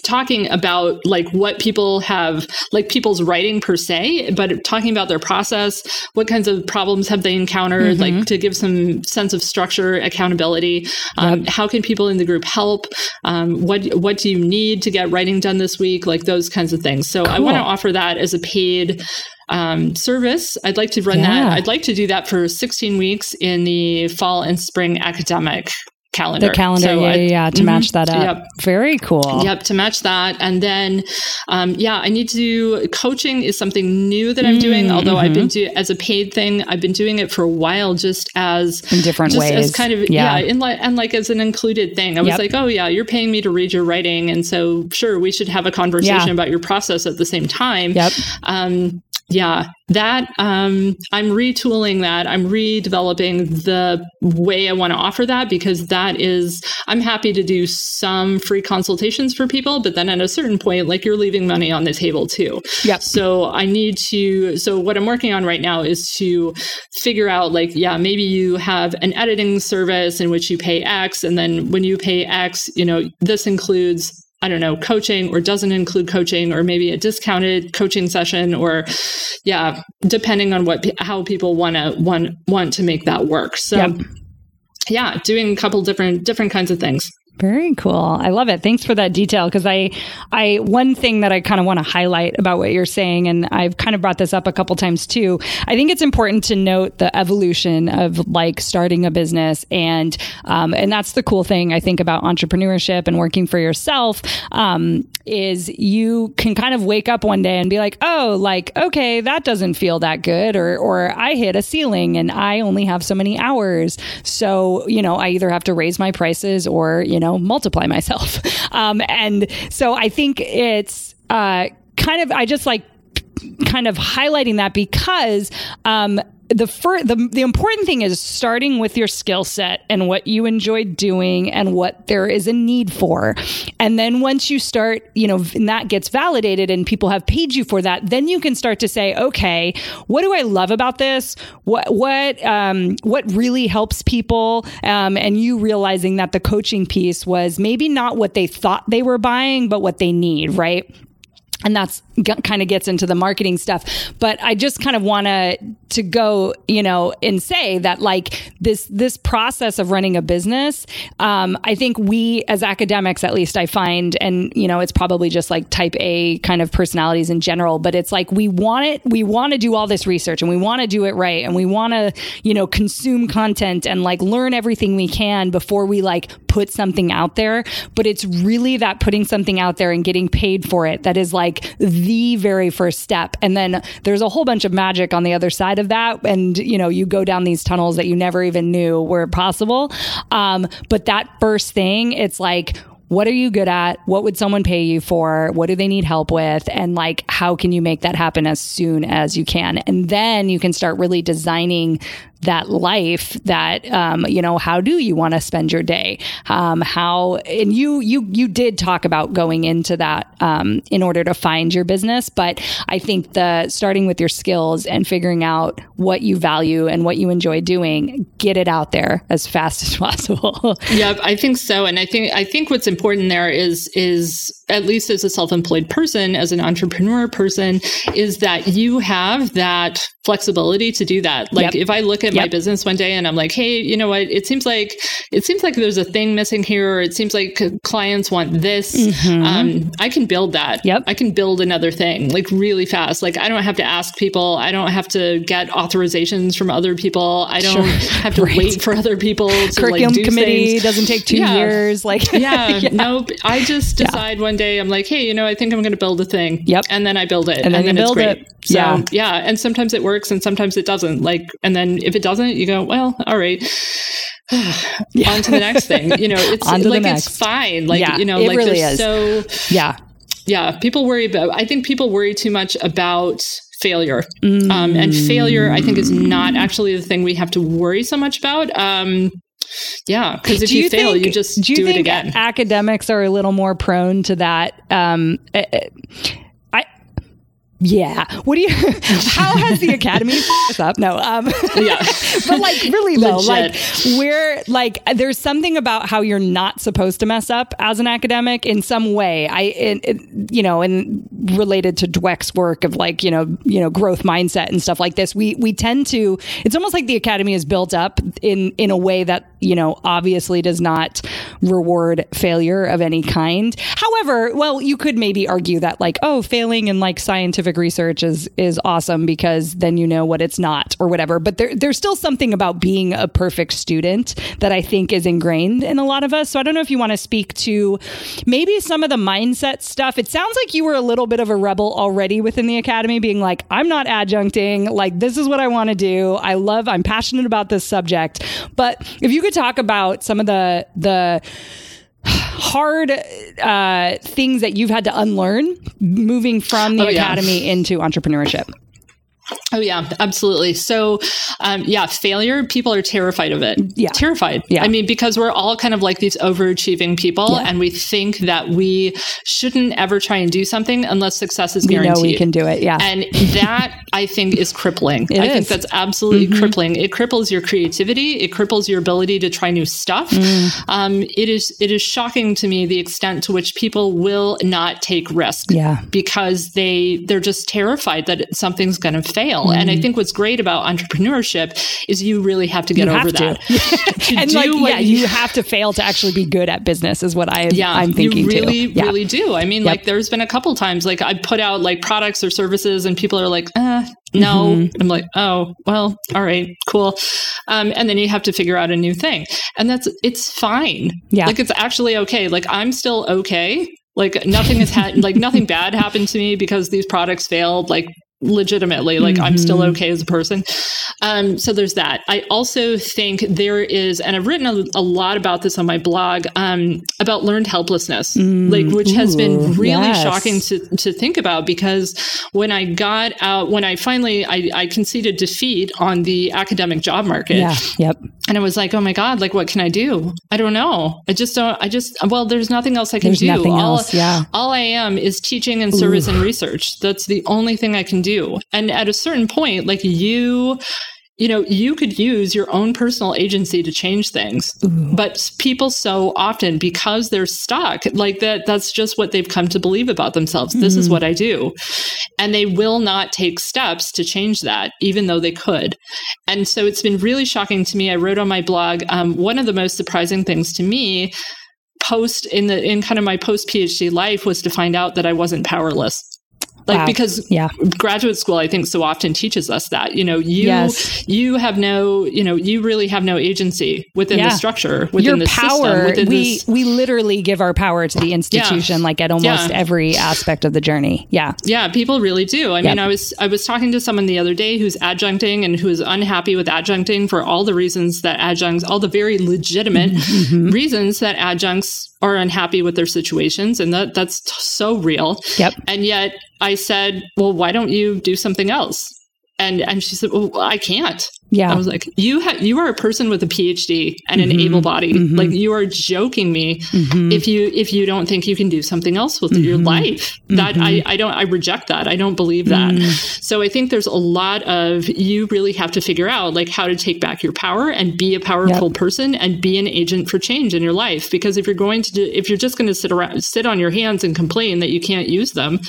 talking about like what people have like people's writing per se but talking about their process what kinds of problems have they encountered mm-hmm. like to give some sense of structure accountability um, yep. how can people in the group help um, what what do you need to get writing done this week like those kinds of things so cool. i want to offer that as a paid um, service. I'd like to run yeah. that. I'd like to do that for 16 weeks in the fall and spring academic calendar. The calendar, so yeah, I, yeah, to mm-hmm, match that up. Yep. Very cool. Yep, to match that. And then, um, yeah, I need to coaching is something new that I'm mm-hmm. doing. Although mm-hmm. I've been mm-hmm. doing as a paid thing, I've been doing it for a while, just as in different ways, as kind of yeah, yeah in like and like as an included thing. I was yep. like, oh yeah, you're paying me to read your writing, and so sure, we should have a conversation yeah. about your process at the same time. Yep. Um, yeah, that um, I'm retooling that. I'm redeveloping the way I want to offer that because that is, I'm happy to do some free consultations for people, but then at a certain point, like you're leaving money on the table too. Yeah. So I need to, so what I'm working on right now is to figure out, like, yeah, maybe you have an editing service in which you pay X, and then when you pay X, you know, this includes I don't know, coaching or doesn't include coaching or maybe a discounted coaching session or yeah, depending on what how people want to want want to make that work. So yep. yeah, doing a couple different different kinds of things. Very cool. I love it. Thanks for that detail because I I one thing that I kind of want to highlight about what you're saying and I've kind of brought this up a couple times too. I think it's important to note the evolution of like starting a business and um, and that's the cool thing I think about entrepreneurship and working for yourself um, is you can kind of wake up one day and be like, "Oh, like okay, that doesn't feel that good or or I hit a ceiling and I only have so many hours." So, you know, I either have to raise my prices or, you know, know, multiply myself. Um, and so I think it's uh, kind of, I just like kind of highlighting that because um, the, first the the important thing is starting with your skill set and what you enjoy doing and what there is a need for. And then once you start you know and that gets validated and people have paid you for that then you can start to say okay what do i love about this? What what um, what really helps people? Um, and you realizing that the coaching piece was maybe not what they thought they were buying but what they need right? And that's kind of gets into the marketing stuff. But i just kind of want to to go you know and say that like this this process of running a business um, i think we as academics at least i find and you know it's probably just like type a kind of personalities in general but it's like we want it we want to do all this research and we want to do it right and we want to you know consume content and like learn everything we can before we like put something out there. But it's really that putting something out there and getting paid for it that is like the very first step. And then there's a whole bunch of magic on the other side of that. And, you know, you go down these tunnels that you never even knew were possible. Um, but that first thing, it's like, what are you good at? What would someone pay you for? What do they need help with? And like, how can you make that happen as soon as you can? And then you can start really designing that life that um, you know how do you want to spend your day? Um, how and you you you did talk about going into that um, in order to find your business but i think the starting with your skills and figuring out what you value and what you enjoy doing get it out there as fast as possible. Yeah i think so and i think i think what's important there is is at least as a self-employed person as an entrepreneur person is that you have that flexibility to do that. Like yep. if i look at Yep. my business one day and I'm like, hey, you know what? It seems like it seems like there's a thing missing here, or it seems like clients want this. Um, I can build that. Mm-hmm. Yep. I can build another thing like really fast. Like I don't have to ask people. I don't have to get authorizations from other people. I don't Sure. have to Right. wait for other people to Curriculum like do committee things. doesn't take two Yeah. years. Like, Yeah, nope. I just decide one day I'm like, hey, you know, I think I'm going to build a thing. Yep. And then I build it, And then you it's build great. it. So, Yeah. yeah. And sometimes it works, and sometimes it doesn't. Like, and then if it doesn't, you go, well, all right. On to the next thing. You know, it's On to the like next. it's fine. Like Yeah, you know, it like really there's so yeah. yeah. People worry about. I think people worry too much about failure, Mm. um, and failure. I think is not actually the thing we have to worry so much about. Um, yeah, because if Do you, fail, think- you just do, do, you it again. Academics are a little more prone to that. Um, eh, eh. Yeah. What do you? How has the academy f- up? No. Um, yeah. but like really though, like we're like there's something about how you're not supposed to mess up as an academic in some way. I, it, it, you know, and related to Dweck's work of like you know, you know, growth mindset and stuff like this. We we tend to. It's almost like the academy is built up in in a way that you know obviously does not reward failure of any kind. However, well, you could maybe argue that like oh, failing in like scientific research is is awesome because then you know what it's not or whatever. But there there's still something about being a perfect student that I think is ingrained in a lot of us. So I don't know if you want to speak to maybe some of the mindset stuff. It sounds like you were a little bit of a rebel already within the academy, being like, I'm not adjuncting. Like this is what I want to do. I love. I'm passionate about this subject. But if you could talk about some of the the hard uh, things that you've had to unlearn moving from the Oh, yeah. academy into entrepreneurship. Oh yeah, absolutely. So, um, yeah, failure. People are terrified of it. Yeah. terrified. Yeah. I mean, because we're all kind of like these overachieving people, Yeah. and we think that we shouldn't ever try and do something unless success is guaranteed. We know we can do it. Yeah. And that I think is crippling. It I is. Mm-hmm. think that's absolutely crippling. It cripples your creativity. It cripples your ability to try new stuff. Mm. Um, it is it is shocking to me the extent to which people will not take risk yeah. because they they're just terrified that something's going to fail. And I think what's great about entrepreneurship is you really have to get Mm. You over that. to and like, yeah, you have to fail to actually be good at business, is what I, yeah, I'm thinking you really, too. Yeah. really do. I mean, like, there's been a couple times, like, I put out like products or services, and people are like, uh, no. Mm-hmm. I'm like, oh, well, all right, cool. Um, and then you have to figure out a new thing, and that's it's fine. Yeah. like it's actually okay. Like I'm still okay. Like nothing has had, like nothing bad happened to me because these products failed. Like legitimately like i'm still Mm-hmm. okay as a person um so there's that i also think there is and i've written a, a lot about this on my blog um about learned helplessness like which has been really yes. shocking to to think about because when i got out when i finally i i conceded defeat on the academic job market Yeah. Yep. And I was like, oh my God, like, what can I do? I don't know. I just don't, I just, well, there's nothing else I can There's do. nothing all, else, yeah. all I am is teaching and service and research. That's the only thing I can do. And at a certain point, like you, you know, you could use your own personal agency to change things. But people so often, because they're stuck, like that, that's just what they've come to believe about themselves. This is what I do. And they will not take steps to change that, even though they could. And so it's been really shocking to me. I wrote on my blog, um, one of the most surprising things to me post in the in kind of my post PhD life was to find out that I wasn't powerless. Like Wow. because Yeah. graduate school i think so often teaches us that you know you Yes. you have no you know you really have no agency within Yeah. the structure within Your the power, system within we, this we literally give our power to the institution, like at almost Yeah. every aspect of the journey. Yeah. yeah people really do i mean i was i was talking to someone the other day who's adjuncting and who is unhappy with adjuncting for all the reasons that adjuncts all the very legitimate Mm-hmm. reasons that adjuncts are unhappy with their situations and that that's t- so real Yep. and yet i said well why don't you do something else and and she said well i can't Yeah. I was like, you you are a person with a PhD and Mm-hmm. an able body. Like you are joking me if you if you don't think you can do something else with your Mm-hmm. life. That I I don't I reject that. I don't believe that. Mm. So I think there's a lot of you really have to figure out like how to take back your power and be a powerful person and be an agent for change in your life. Because if you're going to do if you're just going to sit around sit on your hands and complain that you can't use them,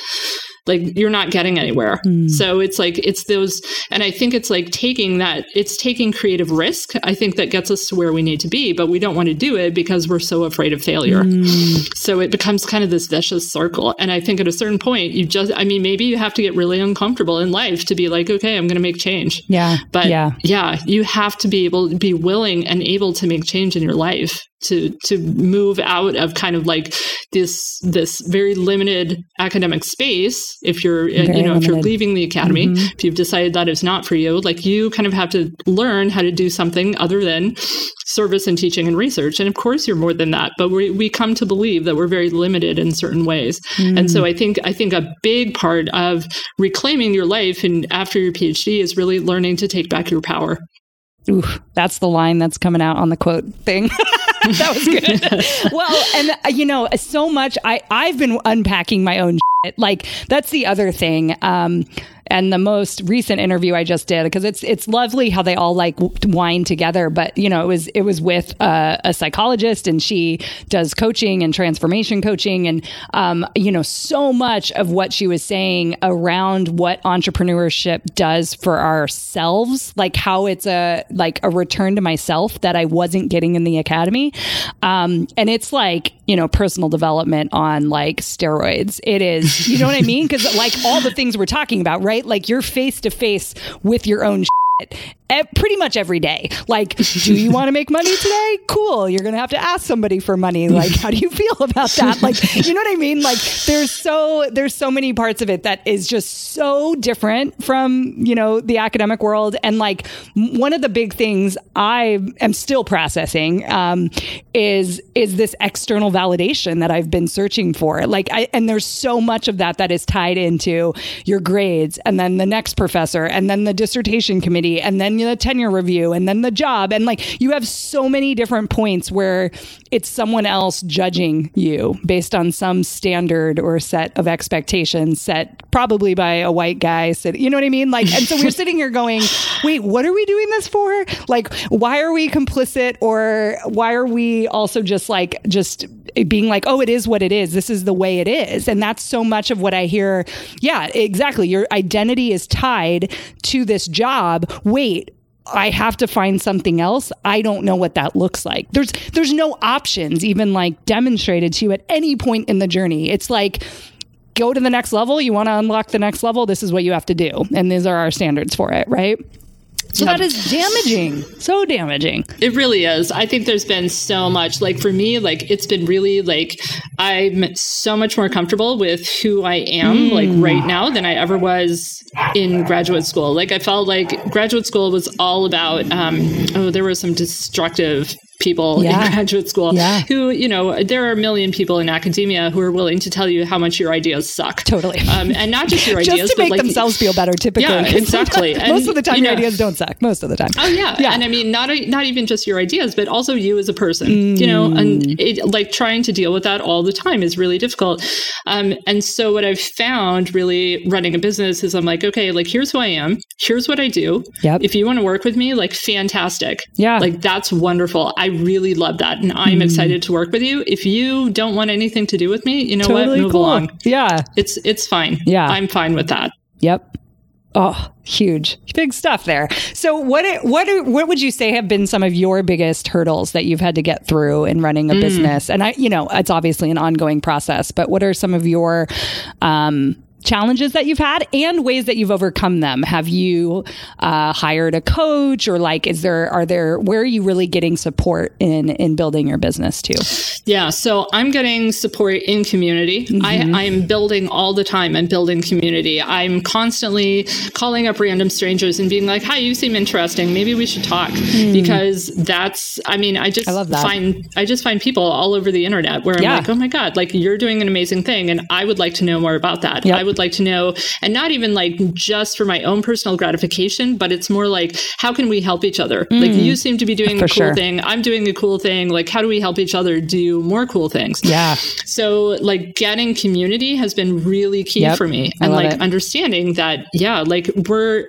like you're not getting anywhere. Mm. So it's like it's those and I think it's like taking that it's taking creative risk. I think that gets us to where we need to be, but we don't want to do it because we're so afraid of failure. Mm. So it becomes kind of this vicious circle. And I think at a certain point you just I mean maybe you have to get really uncomfortable in life to be like okay, I'm going to make change. Yeah. But yeah. yeah, you have to be able to be willing and able to make change in your life to to move out of kind of like this this very limited academic space if you're uh, very you know limited. if you're leaving the academy mm-hmm. if you've decided that it's not for you like you kind of have to learn how to do something other than service and teaching and research and of course you're more than that but we we come to believe that we're very limited in certain ways mm. and so i think i think a big part of reclaiming your life and after your phd is really learning to take back your power Ooh, that's the line that's coming out on the quote thing. that was good. well, and uh, you know, so much I I've been unpacking my own shit. Like that's the other thing. Um and the most recent interview I just did because it's it's lovely how they all like wind together. But you know, it was it was with a, a psychologist, and she does coaching and transformation coaching, and um, you know, so much of what she was saying around what entrepreneurship does for ourselves, like how it's a like a return to myself that I wasn't getting in the academy, um, and it's like you know personal development on like steroids. It is, you know what I mean? Because like all the things we're talking about, right? Like you're face to face with your own pretty much every day. Like, do you want to make money today? Cool. You're going to have to ask somebody for money. Like, how do you feel about that? Like, you know what I mean? Like, there's so there's so many parts of it that is just so different from you know the academic world. And like, one of the big things I am still processing um, is is this external validation that I've been searching for. Like, I, and there's so much of that that is tied into your grades, and then the next professor, and then the dissertation committee, and then the tenure review and then the job. And like you have so many different points where it's someone else judging you based on some standard or set of expectations set probably by a white guy. Sit, you know what I mean? Like, and so we're sitting here going, wait, what are we doing this for? Like, why are we complicit or why are we also just like, just being like, oh, it is what it is. This is the way it is. And that's so much of what I hear. Yeah, exactly. Your identity is tied to this job. Wait, I have to find something else. I don't know what that looks like. There's there's no options even like demonstrated to you at any point in the journey. It's like go to the next level, you want to unlock the next level, this is what you have to do. And these are our standards for it, right? So that is damaging. So damaging. It really is. I think there's been so much like for me like it's been really like I'm so much more comfortable with who I am mm. like right now than I ever was in graduate school. Like I felt like graduate school was all about um oh there were some destructive people yeah. in graduate school yeah. who, you know, there are a million people in academia who are willing to tell you how much your ideas suck. Totally. Um, and not just your ideas, just to make like, themselves feel better, typically. Yeah, exactly. And, most of the time, you know, your ideas don't suck. Most of the time. Oh, yeah. yeah. And I mean, not, not even just your ideas, but also you as a person, mm. you know, and mm. it, like trying to deal with that all the time is really difficult. Um, and so what I've found really running a business is I'm like, okay, like here's who I am. Here's what I do. Yep. If you want to work with me, like fantastic. Yeah. Like that's wonderful. I really love that and I'm mm. excited to work with you. If you don't want anything to do with me, you know totally what? Move cool. along. Yeah. It's it's fine. Yeah. I'm fine with that. Yep. Oh, huge, big stuff there. So, what what what would you say have been some of your biggest hurdles that you've had to get through in running a mm. business? And I, you know, it's obviously an ongoing process, but what are some of your um, challenges that you've had and ways that you've overcome them. Have you uh, hired a coach or like is there are there where are you really getting support in in building your business too? Yeah, so I'm getting support in community. Mm-hmm. I, I'm building all the time. I'm building community. I'm constantly calling up random strangers and being like, "Hi, you seem interesting. Maybe we should talk." Mm. Because that's I mean, I just I love that. find I just find people all over the internet where yeah. I'm like, "Oh my god, like you're doing an amazing thing and I would like to know more about that." Yep. Would like to know, and not even like just for my own personal gratification, but it's more like, how can we help each other? Mm, like, you seem to be doing a cool sure. thing. I'm doing a cool thing. Like, how do we help each other do more cool things? Yeah. So, like, getting community has been really key yep. for me. And like it. understanding that, yeah, like, we're,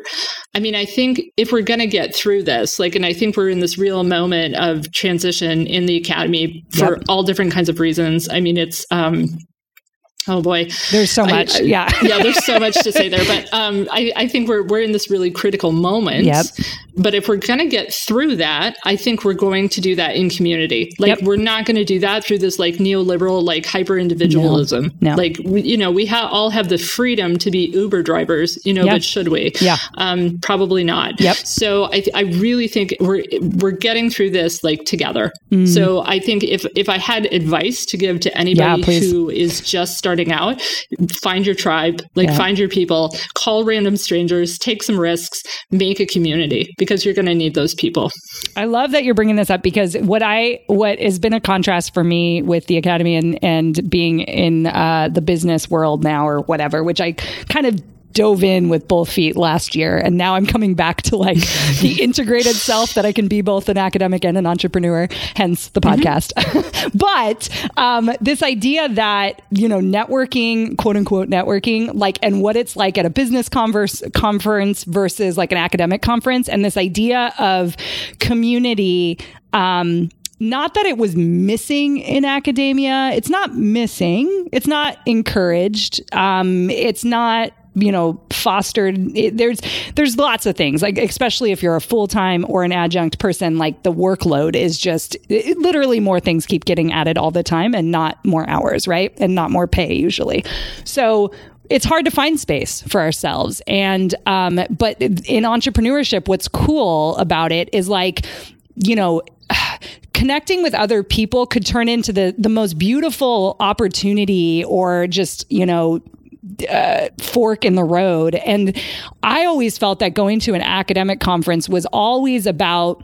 I mean, I think if we're going to get through this, like, and I think we're in this real moment of transition in the academy for yep. all different kinds of reasons. I mean, it's, um, Oh boy, there's so much. I, yeah, yeah, there's so much to say there. But um, I, I think we're we're in this really critical moment. Yep. But if we're going to get through that, I think we're going to do that in community. Like yep. we're not going to do that through this like neoliberal like hyper individualism. No, no. Like we, you know, we ha- all have the freedom to be Uber drivers. You know, yep. but should we? Yeah. Um, probably not. Yep. So I th- I really think we're we're getting through this like together. Mm. So I think if if I had advice to give to anybody yeah, who is just starting out, find your tribe, like yeah. find your people, call random strangers, take some risks, make a community because you're going to need those people. I love that you're bringing this up because what I what has been a contrast for me with the academy and and being in uh, the business world now or whatever, which I kind of dove in with both feet last year and now i'm coming back to like the integrated self that i can be both an academic and an entrepreneur hence the mm-hmm. podcast but um, this idea that you know networking quote unquote networking like and what it's like at a business converse conference versus like an academic conference and this idea of community um, not that it was missing in academia. It's not missing. It's not encouraged. Um, it's not you know fostered it, there's there's lots of things like especially if you're a full-time or an adjunct person like the workload is just it, literally more things keep getting added all the time and not more hours right? And not more pay usually. So it's hard to find space for ourselves. And um, but in entrepreneurship what's cool about it is like you know connecting with other people could turn into the the most beautiful opportunity or just you know uh, fork in the road. And I always felt that going to an academic conference was always about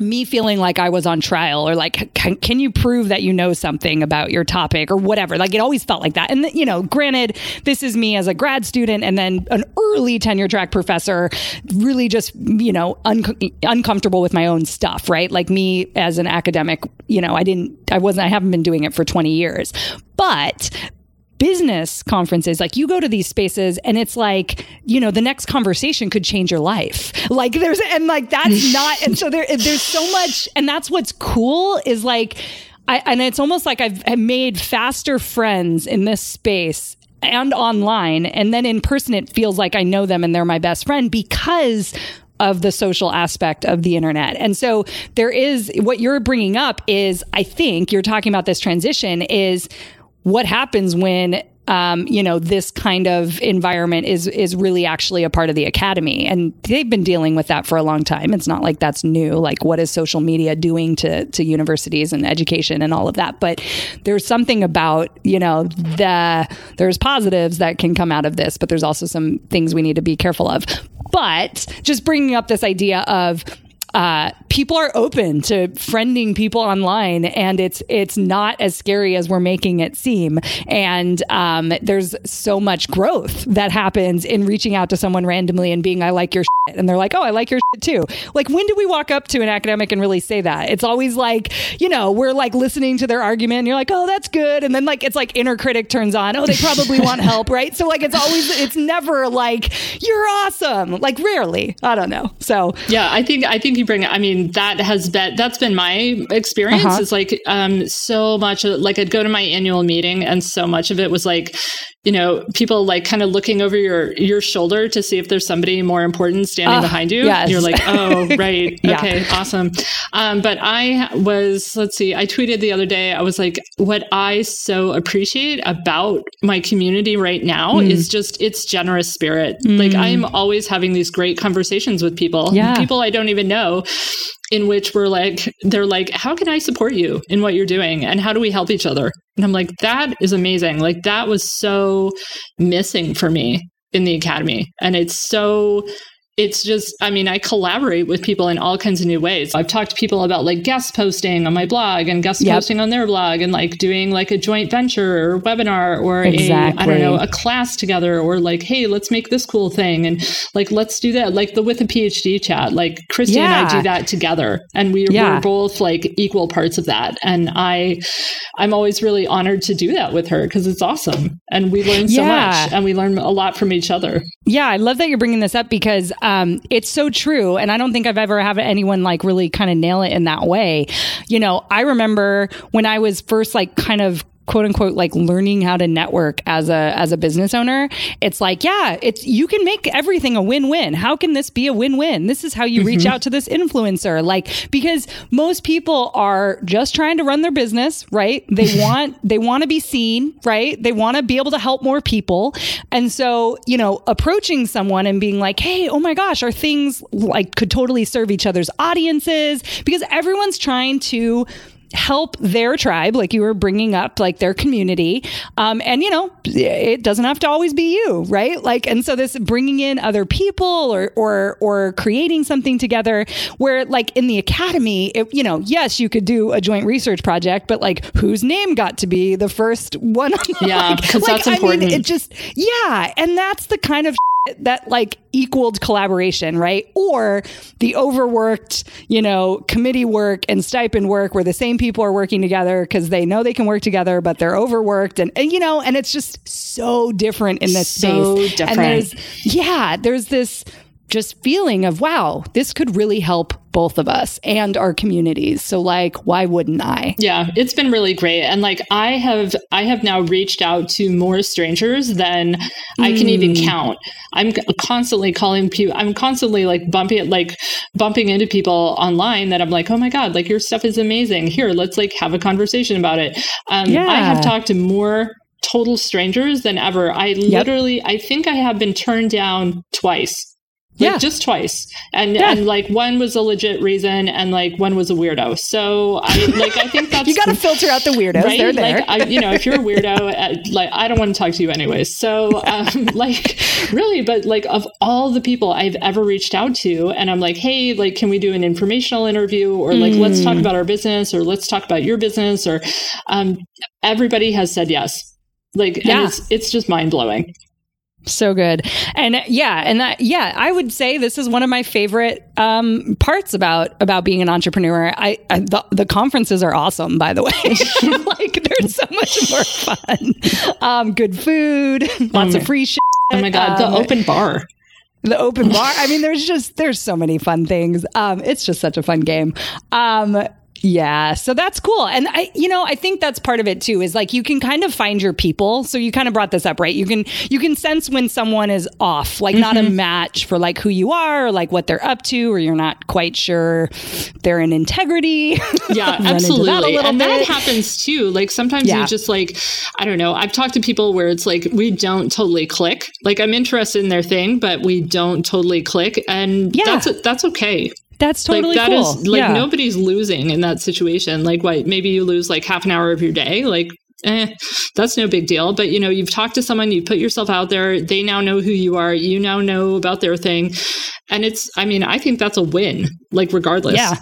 me feeling like I was on trial or like, can, can, you prove that you know something about your topic or whatever? Like, it always felt like that. And, you know, granted, this is me as a grad student and then an early tenure track professor, really just, you know, un- uncomfortable with my own stuff, right? Like me as an academic, you know, I didn't, I wasn't, I haven't been doing it for 20 years. But business conferences, like you go to these spaces and it's like, you know, the next conversation could change your life. Like there's, and like that's not, and so there, there's so much, and that's what's cool is like, I, and it's almost like I've, I've made faster friends in this space and online. And then in person, it feels like I know them and they're my best friend because of the social aspect of the internet. And so there is what you're bringing up is, I think you're talking about this transition is what happens when um, you know this kind of environment is is really actually a part of the academy? And they've been dealing with that for a long time. It's not like that's new like what is social media doing to to universities and education and all of that? But there's something about you know the there's positives that can come out of this but there's also some things we need to be careful of. But just bringing up this idea of uh, people are open to friending people online, and it's it's not as scary as we're making it seem. And um, there's so much growth that happens in reaching out to someone randomly and being, "I like your,". And they're like, "Oh, I like your shit too." Like, when do we walk up to an academic and really say that? It's always like, you know, we're like listening to their argument, and you're like, "Oh, that's good," and then like it's like inner critic turns on. Oh, they probably want help, right? So like it's always it's never like you're awesome. Like rarely, I don't know. So yeah, I think I think you bring. I mean, that has been that's been my experience. Uh-huh. Is like um so much like I'd go to my annual meeting, and so much of it was like you know, people like kind of looking over your your shoulder to see if there's somebody more important standing uh, behind you. Yes. You're like, oh, right, yeah. okay, awesome. Um, but I was, let's see, I tweeted the other day. I was like, what I so appreciate about my community right now mm. is just its generous spirit. Mm. Like I'm always having these great conversations with people, yeah. people I don't even know, in which we're like, they're like, how can I support you in what you're doing? And how do we help each other? And I'm like, that is amazing. Like, that was so missing for me in the academy. And it's so it's just, I mean, I collaborate with people in all kinds of new ways. I've talked to people about like guest posting on my blog and guest yep. posting on their blog and like doing like a joint venture or webinar or exactly. a, I don't know, a class together or like, hey, let's make this cool thing. And like, let's do that. Like the with a PhD chat, like Christy yeah. and I do that together. And we, yeah. we're both like equal parts of that. And I, I'm always really honored to do that with her because it's awesome. And we learn so yeah. much and we learn a lot from each other. Yeah. I love that you're bringing this up because um, Um, it's so true. And I don't think I've ever had anyone like really kind of nail it in that way. You know, I remember when I was first like kind of quote unquote like learning how to network as a as a business owner it's like yeah it's you can make everything a win-win. How can this be a win-win? This is how you mm-hmm. reach out to this influencer. Like because most people are just trying to run their business right? They want they want to be seen right? They want to be able to help more people. And so you know approaching someone and being like hey oh my gosh our things like could totally serve each other's audiences? Because everyone's trying to help their tribe, like you were bringing up, like their community. Um, and, you know, it doesn't have to always be you, right? Like, and so this bringing in other people or, or, or creating something together where, like, in the academy, it, you know, yes, you could do a joint research project, but like, whose name got to be the first one? Yeah, because like, that's important. I mean, it just, yeah. And that's the kind of that like equaled collaboration, right? Or the overworked, you know, committee work and stipend work where the same people are working together because they know they can work together, but they're overworked. And, and, you know, and it's just so different in this so space. Different. And there's, yeah, there's this just feeling of, wow, this could really help both of us and our communities. So like, why wouldn't I? Yeah, it's been really great. And like I have I have now reached out to more strangers than mm. I can even hmm. count. I'm constantly calling people I'm constantly like bumping like bumping into people online that I'm like, "Oh my god, like your stuff is amazing. Here, let's like have a conversation about it." Um yeah. I have talked to more total strangers than ever. I literally. I think I have been turned down twice like yeah. just twice and yeah. and like one was a legit reason and like one was a weirdo so i like i think that's you got to filter out the weirdos right? they're there like I, you know if you're a weirdo uh, like i don't want to talk to you anyways so um like really but like of all the people i've ever reached out to and i'm like hey like can we do an informational interview or like mm. let's talk mm. about our business or let's talk about your business or um everybody has said yes like yeah. it's it's just mind-blowing so good. And yeah, and that, yeah, I would say this is one of my favorite um, parts about about being an entrepreneur. I, I the, the, conferences are awesome, by the way. like they're so much more fun. Um, good food, lots oh of free shit. Oh my god, um, the open bar. The open bar. I mean, there's just there's so many fun things. Um, it's just such a fun game. Um, yeah. So that's cool. And I, you know, I think that's part of it too, is like you can kind of find your people. So you kind of brought this up, right? You can, you can sense when someone is off, like mm-hmm. not a mm-hmm. match for like who you are or like what they're up to, or you're not quite sure they're in integrity. Yeah, absolutely. That and bit. that happens too. Like sometimes yeah. you just like, I don't know. I've talked to people where it's like, we don't totally click. Like I'm interested in their thing, but we don't totally click. And yeah. that's, that's okay. That's totally like, that cool. Is, like yeah. nobody's losing in that situation. Like what maybe you lose like half an hour of your day. Like eh, that's no big deal. But you know, you've talked to someone, you put yourself out there, they now know who you are, you now know about their thing. And it's I mean, I think that's a win, like regardless. Yeah.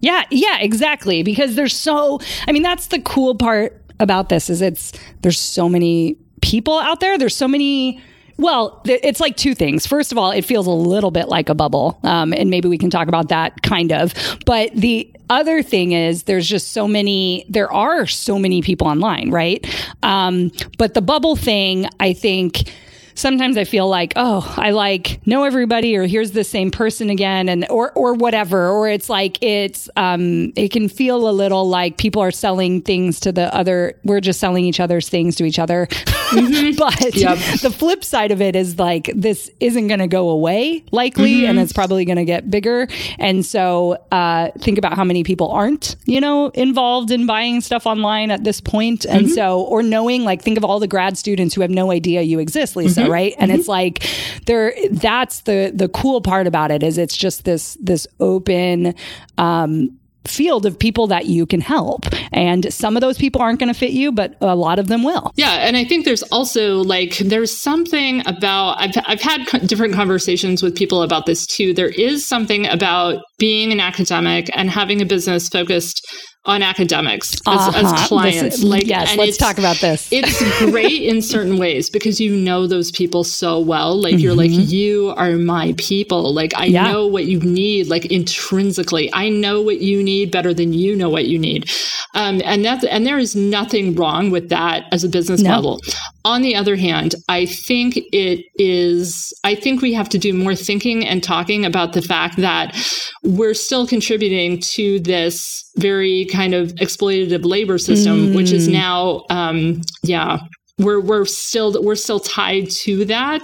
Yeah, yeah, exactly. Because there's so I mean, that's the cool part about this is it's there's so many people out there. There's so many well, it's like two things. First of all, it feels a little bit like a bubble. Um, and maybe we can talk about that kind of. But the other thing is there's just so many, there are so many people online, right? Um, but the bubble thing, I think, sometimes I feel like, oh, I like know everybody or here's the same person again and or or whatever. Or it's like it's um it can feel a little like people are selling things to the other we're just selling each other's things to each other. Mm-hmm. but yep. the flip side of it is like this isn't gonna go away likely mm-hmm. and it's probably gonna get bigger. And so uh think about how many people aren't, you know, involved in buying stuff online at this point. And mm-hmm. so or knowing like think of all the grad students who have no idea you exist, Lisa, mm-hmm. right? And mm-hmm. it's like there that's the the cool part about it is it's just this this open um field of people that you can help. And some of those people aren't going to fit you, but a lot of them will. Yeah. And I think there's also like, there's something about, I've, I've had different conversations with people about this too. There is something about being an academic and having a business focused on academics as, uh-huh. as clients. Is, like, yes, let's talk about this. it's great in certain ways because you know those people so well. Like mm-hmm. you're like, mm-hmm. you are my people. Like I yeah. know what you need, like intrinsically. I know what you need better than you know what you need. Um, and that's and there is nothing wrong with that as a business no. model. on the other hand, I think it is, I think we have to do more thinking and talking about the fact that we're still contributing to this very kind of exploitative labor system, mm. which is mm. now, um, yeah, we're we're still we're still tied to that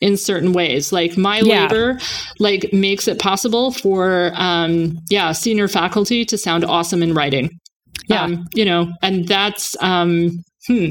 in certain ways like my yeah. labor like makes it possible for um yeah senior faculty to sound awesome in writing yeah um, you know and that's um hmm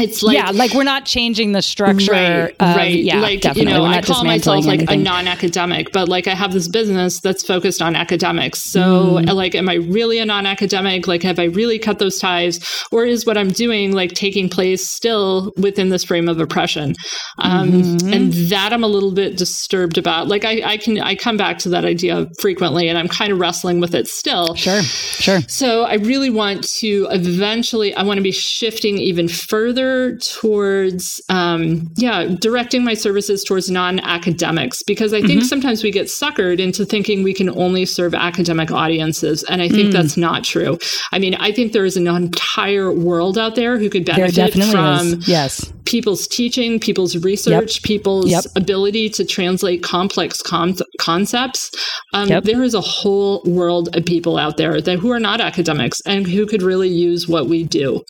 it's like yeah, like we're not changing the structure. Right, of, right. Yeah, like definitely. you know, I call myself like anything. a non-academic, but like I have this business that's focused on academics. So mm. like, am I really a non-academic? Like, have I really cut those ties, or is what I'm doing like taking place still within this frame of oppression? Um, mm-hmm. And that I'm a little bit disturbed about. Like, I, I can I come back to that idea frequently, and I'm kind of wrestling with it still. Sure, sure. So I really want to eventually. I want to be shifting even further towards um, yeah directing my services towards non-academics because i think mm-hmm. sometimes we get suckered into thinking we can only serve academic audiences and i think mm. that's not true i mean i think there is an entire world out there who could benefit from is. yes people's teaching people's research yep. people's yep. ability to translate complex com- concepts um, yep. there is a whole world of people out there that who are not academics and who could really use what we do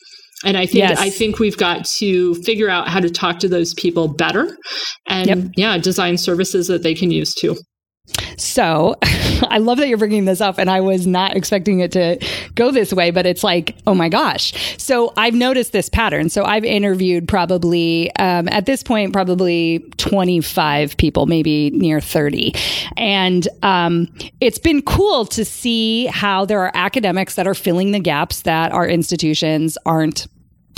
and I think yes. I think we've got to figure out how to talk to those people better and yep. yeah, design services that they can use too. So I love that you're bringing this up, and I was not expecting it to go this way, but it's like, oh my gosh. So I've noticed this pattern. So I've interviewed probably, um, at this point, probably 25 people, maybe near 30. And um, it's been cool to see how there are academics that are filling the gaps that our institutions aren't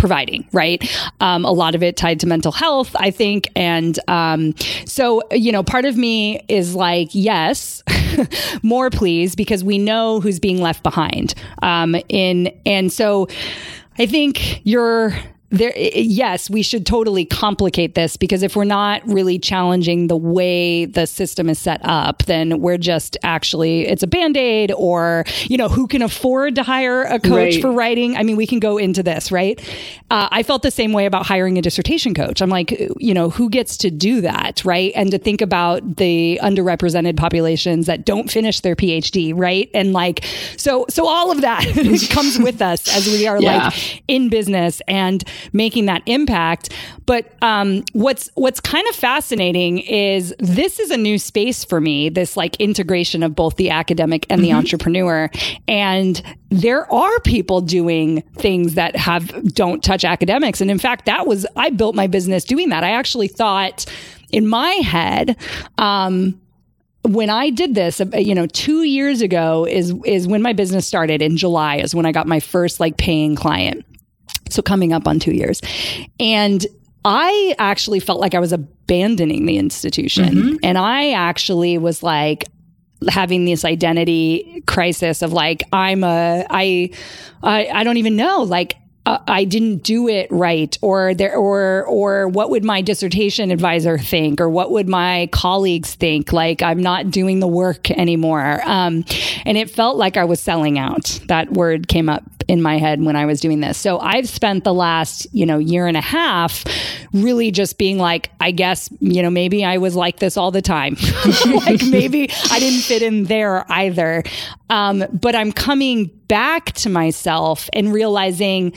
providing, right? Um, a lot of it tied to mental health, I think. And um, so, you know, part of me is like, yes, more please, because we know who's being left behind. Um, in and so, I think you're there yes we should totally complicate this because if we're not really challenging the way the system is set up then we're just actually it's a band-aid or you know who can afford to hire a coach right. for writing? I mean we can go into this right? Uh, i felt the same way about hiring a dissertation coach. I'm like you know who gets to do that right? And to think about the underrepresented populations that don't finish their phd right? And like so so all of that comes with us as we are yeah. like in business. And making that impact. But um, what's what's kind of fascinating is this is a new space for me. This like integration of both the academic and the mm-hmm. entrepreneur, and there are people doing things that have don't touch academics. And in fact, that was I built my business doing that. I actually thought in my head. Um, when I did this, uh, you know, two years ago is is when my business started in July is when I got my first like paying client. So coming up on two years. And I actually felt like I was abandoning the institution. Mm-hmm. And I actually was like, having this identity crisis of like I'm a I I, I don't even know like uh, I didn't do it right, or there, or or what would my dissertation advisor think, or what would my colleagues think? Like I'm not doing the work anymore, um, and it felt like I was selling out. That word came up in my head when I was doing this. So I've spent the last you know year and a half really just being like, I guess you know maybe I was like this all the time, like maybe I didn't fit in there either. Um, but I'm coming back to myself and realizing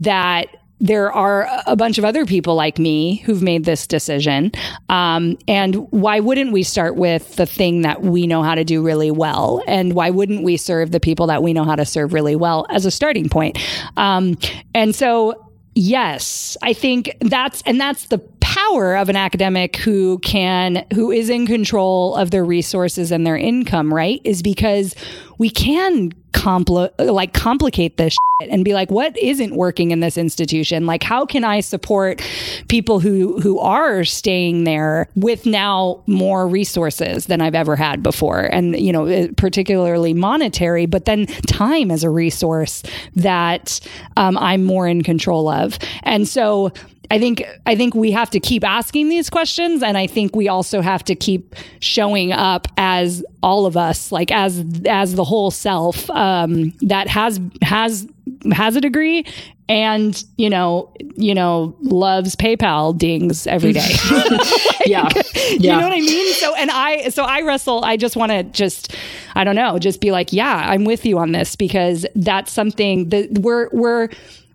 that there are a bunch of other people like me who've made this decision. Um, and why wouldn't we start with the thing that we know how to do really well? And why wouldn't we serve the people that we know how to serve really well as a starting point? Um, and so Yes, I think that's and that's the power of an academic who can who is in control of their resources and their income, right? Is because we can compl- like complicate this and be like what isn't working in this institution? Like how can i support people who who are staying there with now more resources than i've ever had before? And you know particularly monetary but then time as a resource that um, i'm more in control of. And so I think I think we have to keep asking these questions and I think we also have to keep showing up as all of us like as as the whole self um, that has has has a degree and you know you know loves paypal dings every day. Yeah. You know what i mean? So and i so i wrestle i just want to just i don't know just be like yeah i'm with you on this because that's something that we're we're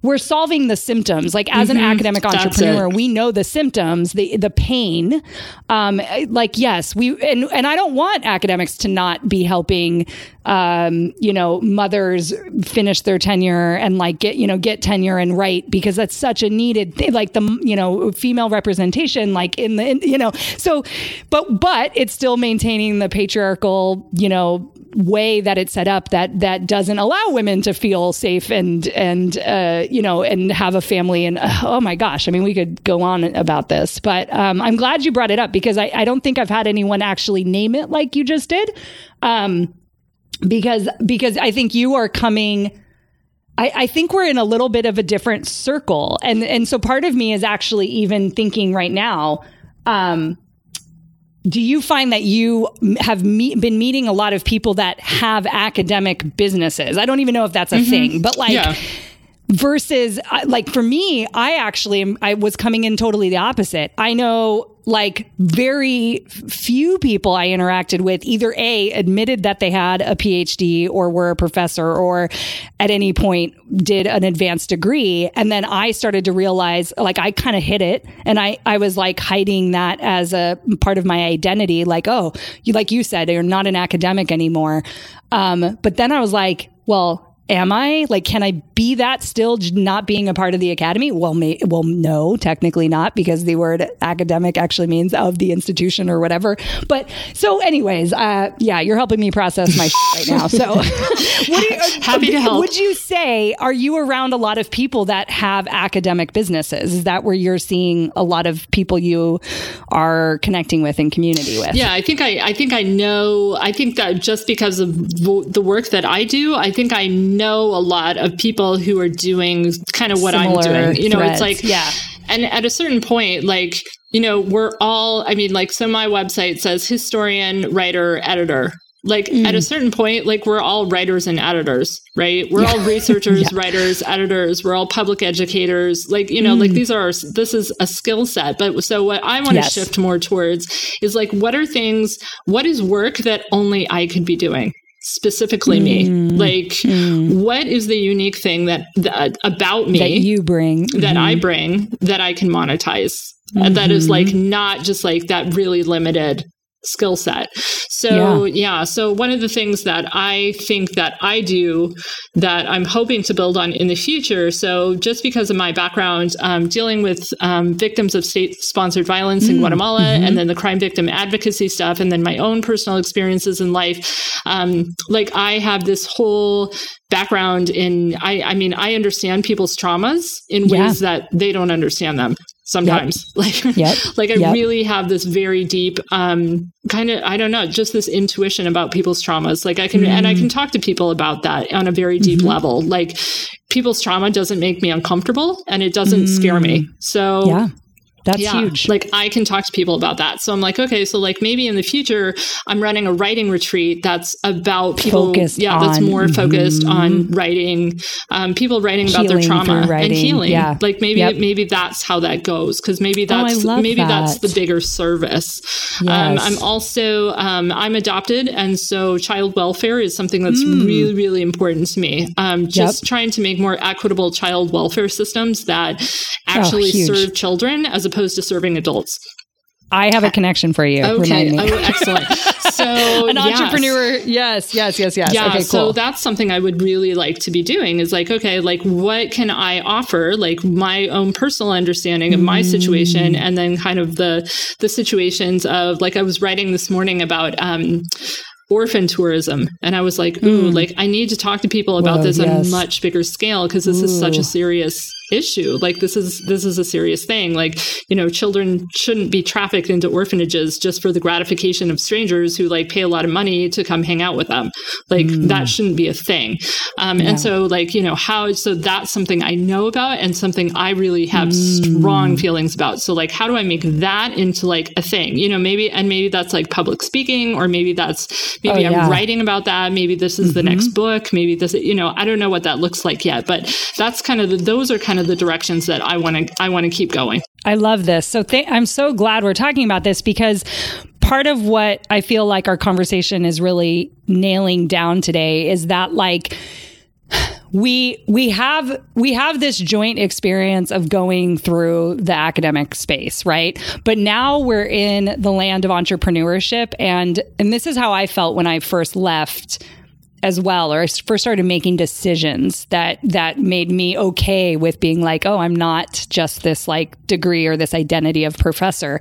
we're solving the symptoms. Like as an Mm-hmm. academic entrepreneur, we know the symptoms, the the pain. Um, like yes, we and and I don't want academics to not be helping, um, you know, mothers finish their tenure and like get you know get tenure and write because that's such a needed thing. Like the you know female representation, like in the in, you know so, but but it's still maintaining the patriarchal you know way that it's set up that that doesn't allow women to feel safe and and uh, you know and have a family and uh, oh my gosh i mean we could go on about this but um, i'm glad you brought it up because I, I don't think i've had anyone actually name it like you just did um, because because i think you are coming I, I think we're in a little bit of a different circle. And and so part of me is actually even thinking right now um, do you find that you have me- been meeting a lot of people that have academic businesses? I don't even know if that's a mm-hmm. thing, but like Yeah. Versus uh, like for me, I actually am, I was coming in totally the opposite. I know like very few people I interacted with either a admitted that they had a PhD or were a professor or at any point did an advanced degree. And then I started to realize like I kind of hit it. And I I was like hiding that as a part of my identity like oh you like you said you're not an academic anymore. Um but then I was like well am I? Like can I be that still not being a part of the academy? Well may, well no technically not because the word academic actually means of the institution or whatever. But so anyways uh yeah you're helping me process my shit right now so. What you, Happy to help. would you say are you around a lot of people that have academic businesses? Is that where you're seeing a lot of people you are connecting with and community with? Yeah, I think I, I think I know. I think that just because of the the work that I do, I think I know a lot of people who are doing kind of what I'm doing. You know, threads, it's like yeah. And at a certain point, like you know, we're all. I mean, like, so my website says historian, writer, editor. Like Mm. at a certain point, like we're all writers and editors, right? We're all researchers, writers, editors. We're all public educators. Like you know, like these are this is a skill set. But so what I want to Yes. shift more towards is like what are things, what is work that only I could be doing? Specifically me. Mm-hmm. Like mm-hmm. what is the unique thing that, that about me that you bring. that I mm-hmm. bring that I can monetize. And that is like not just like that really limited skill set. So yeah. so one of the things that I think that I do that I'm hoping to build on in the future. So just because of my background um, dealing with um, victims of state-sponsored violence in Guatemala, and then the crime victim advocacy stuff, and then my own personal experiences in life, um, like I have this whole background in I, I mean I understand people's traumas in Yeah. ways that they don't understand them sometimes like Yep. like I Yep. really have this very deep um kind of I don't know just this intuition about people's traumas like I can and Mm. I can talk to people about that on a very deep Mm-hmm. level like people's trauma doesn't make me uncomfortable and it doesn't scare me so Mm. yeah that's yeah, huge Like I can talk to people about that. So I'm like, okay, so like maybe in the future I'm running a writing retreat that's about people Focused yeah, that's more focused mhm. on writing um, people writing about their trauma and healing. yeah. Like maybe Yep. maybe that's how that goes cuz maybe Oh, that's love maybe that's the bigger service. Um, I'm also um, I'm adopted and so child welfare is something that's Mm. really really important to me. Um, just trying to make more equitable child welfare systems that actually Oh, serve children as opposed to serving adults. i have a connection for you Okay. Oh, excellent. So an yes. entrepreneur yes yes yes yes Yeah, okay so that's something I would really like to be doing is like, okay, like what can I offer? Like my own personal understanding of my Mm. situation and then kind of the the situations of like I was writing this morning about um orphan tourism and I was like, ooh, like I need to talk to people about Mm. Whoa, this on a much bigger scale because this is such a serious issue. Like this is this is a serious thing. Like you know, children shouldn't be trafficked into orphanages just for the gratification of strangers who like pay a lot of money to come hang out with them. Like mm. that shouldn't be a thing. Um, yeah. And so like you know how so that's something I know about and something I really have mm. strong feelings about. So like how do I make that into like a thing? You know, maybe and maybe that's like public speaking or maybe that's maybe oh, I'm writing about that. Maybe this is mm-hmm. the next book. Maybe this you know I don't know what that looks like yet, but that's kind of the, those are kind of the directions that I want to I want to keep going. I love this. So th- I'm so glad we're talking about this because part of what I feel like our conversation is really nailing down today is that like we we have we have this joint experience of going through the academic space right but now we're in the land of entrepreneurship and and this is how i felt when i first left as well or I first started making decisions that that made me okay with being like oh I'm not just this like degree or this identity of professor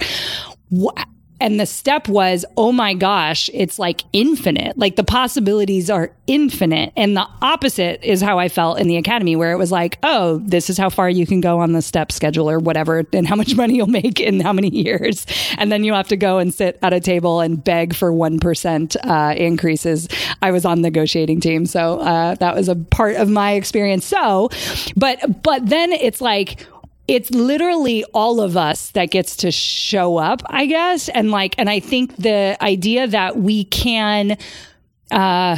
and the step was, oh my gosh, it's like infinite. Like the possibilities are infinite. And the opposite is how I felt in the academy, where it was like, oh, this is how far you can go on the step schedule or whatever, and how much money you'll make in how many years. And then you have to go and sit at a table and beg for 1% uh, increases. I was on the negotiating team. So uh, that was a part of my experience. So, but, but then it's like, it's literally all of us that gets to show up, I guess. And like, and I think the idea that we can, uh,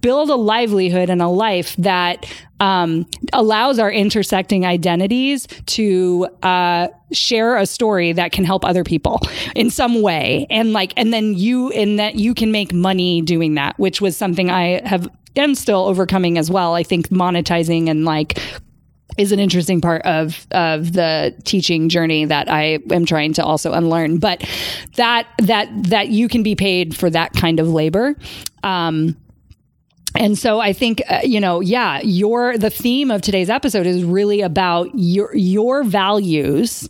build a livelihood and a life that um, allows our intersecting identities to uh, share a story that can help other people in some way and like and then you in that you can make money doing that which was something i have am still overcoming as well i think monetizing and like is an interesting part of of the teaching journey that I am trying to also unlearn. But that that that you can be paid for that kind of labor. Um, and so I think uh, you know, yeah, your the theme of today's episode is really about your your values.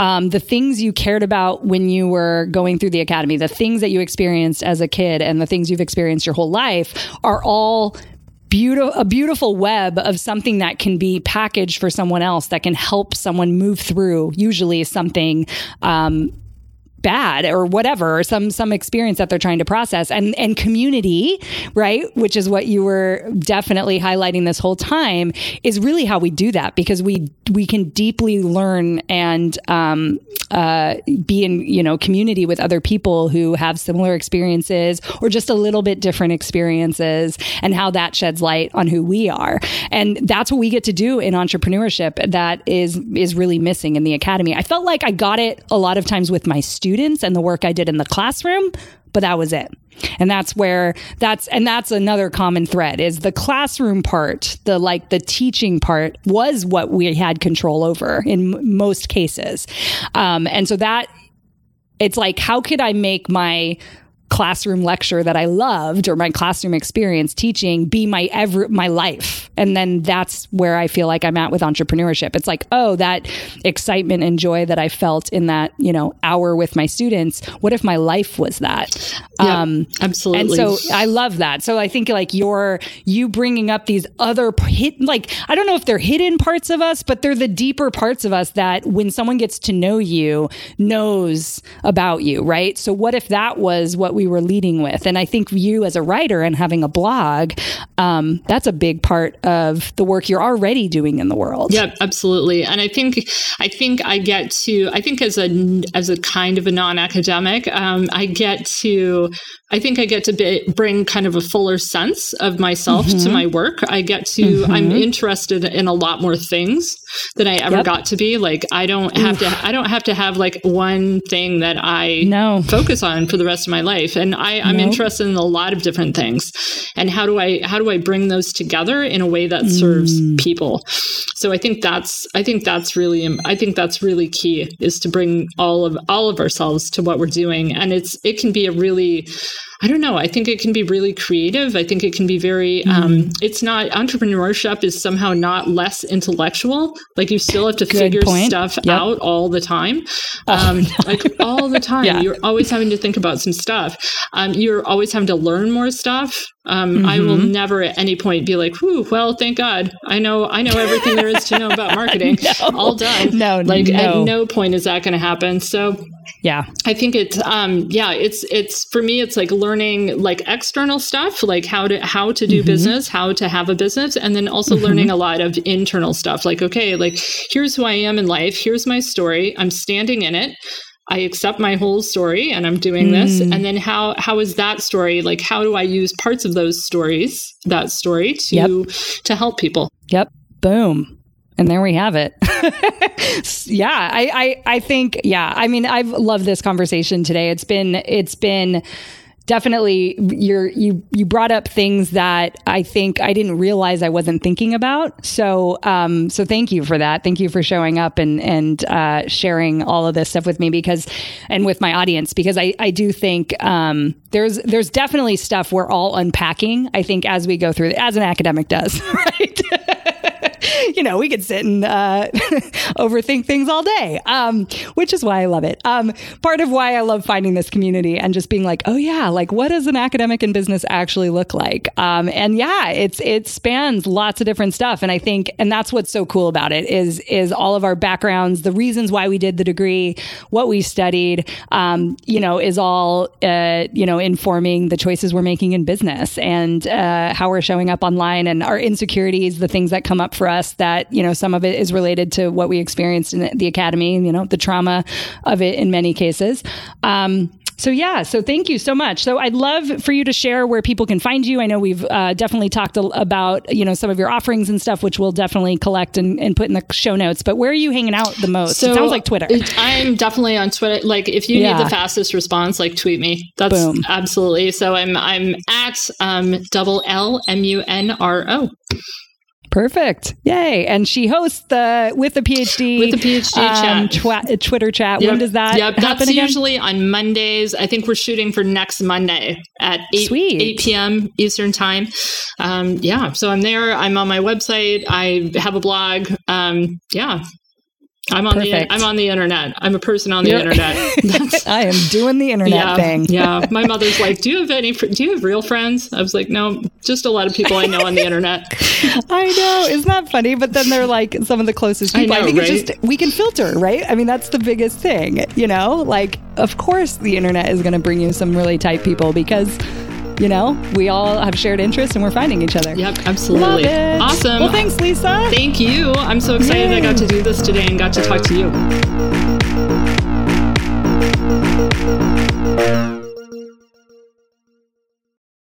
Um, the things you cared about when you were going through the academy, the things that you experienced as a kid, and the things you've experienced your whole life are all beautiful a beautiful web of something that can be packaged for someone else that can help someone move through usually something um, bad or whatever or some some experience that they're trying to process. And and community right which is what you were definitely highlighting this whole time is really how we do that because we we can deeply learn and um, uh, be in you know community with other people who have similar experiences or just a little bit different experiences and how that sheds light on who we are. And that's what we get to do in entrepreneurship that is is really missing in the academy. I felt like i got it a lot of times with my students students and the work I did in the classroom, but that was it. And that's where that's and that's another common thread is the classroom part, the like the teaching part was what we had control over in m- most cases. Um, and so that it's like how could I make my classroom lecture that I loved or my classroom experience teaching be my ever my life. And then that's where I feel like I'm at with entrepreneurship. It's like, oh, that excitement and joy that I felt in that, you know, hour with my students. What if my life was that? Yeah, um, absolutely. And so I love that. So I think like you're you bringing up these other hit like I don't know if they're hidden parts of us, but they're the deeper parts of us that when someone gets to know you knows about you, right? So what if that was what we were leading with. And I think you as a writer and having a blog, um, that's a big part of the work you're already doing in the world. Yeah, absolutely. And I think I think I get to I think as a as a kind of a non-academic, um, I get to I think I get to be, bring kind of a fuller sense of myself mm-hmm. to my work. I get to, mm-hmm. I'm interested in a lot more things than I ever yep. got to be. Like, I don't have Oof. to, I don't have to have like one thing that I no. focus on for the rest of my life. And I, I'm nope. interested in a lot of different things. And how do I, how do I bring those together in a way that serves mm. people? So I think that's, I think that's really, I think that's really key is to bring all of, all of ourselves to what we're doing. And it's, it can be a really, I don't know. I think it can be really creative. I think it can be very, mm. um, it's not, entrepreneurship is somehow not less intellectual. Like you still have to Good figure point. stuff yep. out all the time. Um, like all the time. yeah. You're always having to think about some stuff. Um, you're always having to learn more stuff. Um, mm-hmm. I will never at any point be like, "Whew, well, thank God, I know I know everything there is to know about marketing. no. All done." No, like no. at no point is that going to happen. So yeah i think it's um yeah it's it's for me it's like learning like external stuff like how to how to do mm-hmm. business how to have a business and then also mm-hmm. learning a lot of internal stuff like okay like here's who i am in life here's my story i'm standing in it I accept my whole story and I'm doing mm. this. And then how how is that story? Like how do I use parts of those stories, that story to yep. to help people? Yep. Boom. And there we have it. yeah, I, I, I think, yeah, I mean, I've loved this conversation today. It's been, it's been, definitely you're you you brought up things that I think I didn't realize I wasn't thinking about. So um so thank you for that. Thank you for showing up and and uh, sharing all of this stuff with me because and with my audience because I I do think um there's there's definitely stuff we're all unpacking. I think as we go through as an academic does, right? you know, we could sit and uh, overthink things all day, um, which is why I love it. Um, part of why I love finding this community and just being like, oh yeah, like what does an academic in business actually look like? Um, and yeah, it's it spans lots of different stuff, and I think, and that's what's so cool about it is is all of our backgrounds, the reasons why we did the degree, what we studied, um, you know, is all uh, you know informing the choices we're making in business and uh, how we're showing up online and our insecurities, the things that come up for us that, you know, some of it is related to what we experienced in the academy, you know, the trauma of it in many cases. Um, so yeah, so thank you so much. So I'd love for you to share where people can find you. I know we've uh, definitely talked about you know some of your offerings and stuff, which we'll definitely collect and, and, put in the show notes. But where are you hanging out the most? So it sounds like Twitter. I'm definitely on Twitter. Like if you yeah. need the fastest response, like tweet me. That's Boom. absolutely. So I'm I'm at um, double L M U N R O. Perfect. Yay. And she hosts the with a PhD with a PhD um, chat. Twitter chat. Yep. When does that yep. That's again? usually on Mondays. I think we're shooting for next Monday at 8, 8 p.m. Eastern time. Um, yeah. So I'm there. I'm on my website. I have a blog. Um, yeah. I'm on Perfect. the I'm on the internet. I'm a person on the You're, internet. I am doing the internet yeah, thing. yeah. My mother's like, "Do you have any? Do you have real friends?" I was like, "No, just a lot of people I know on the internet." I know. Isn't that funny? But then they're like some of the closest people. I, know, I think right? it's just we can filter, right? I mean, that's the biggest thing. You know, like of course the internet is going to bring you some really tight people because you know, we all have shared interests and we're finding each other. Yep, absolutely. Awesome. Well, thanks, Lisa. Thank you. I'm so excited Yay. I got to do this today and got to talk to you.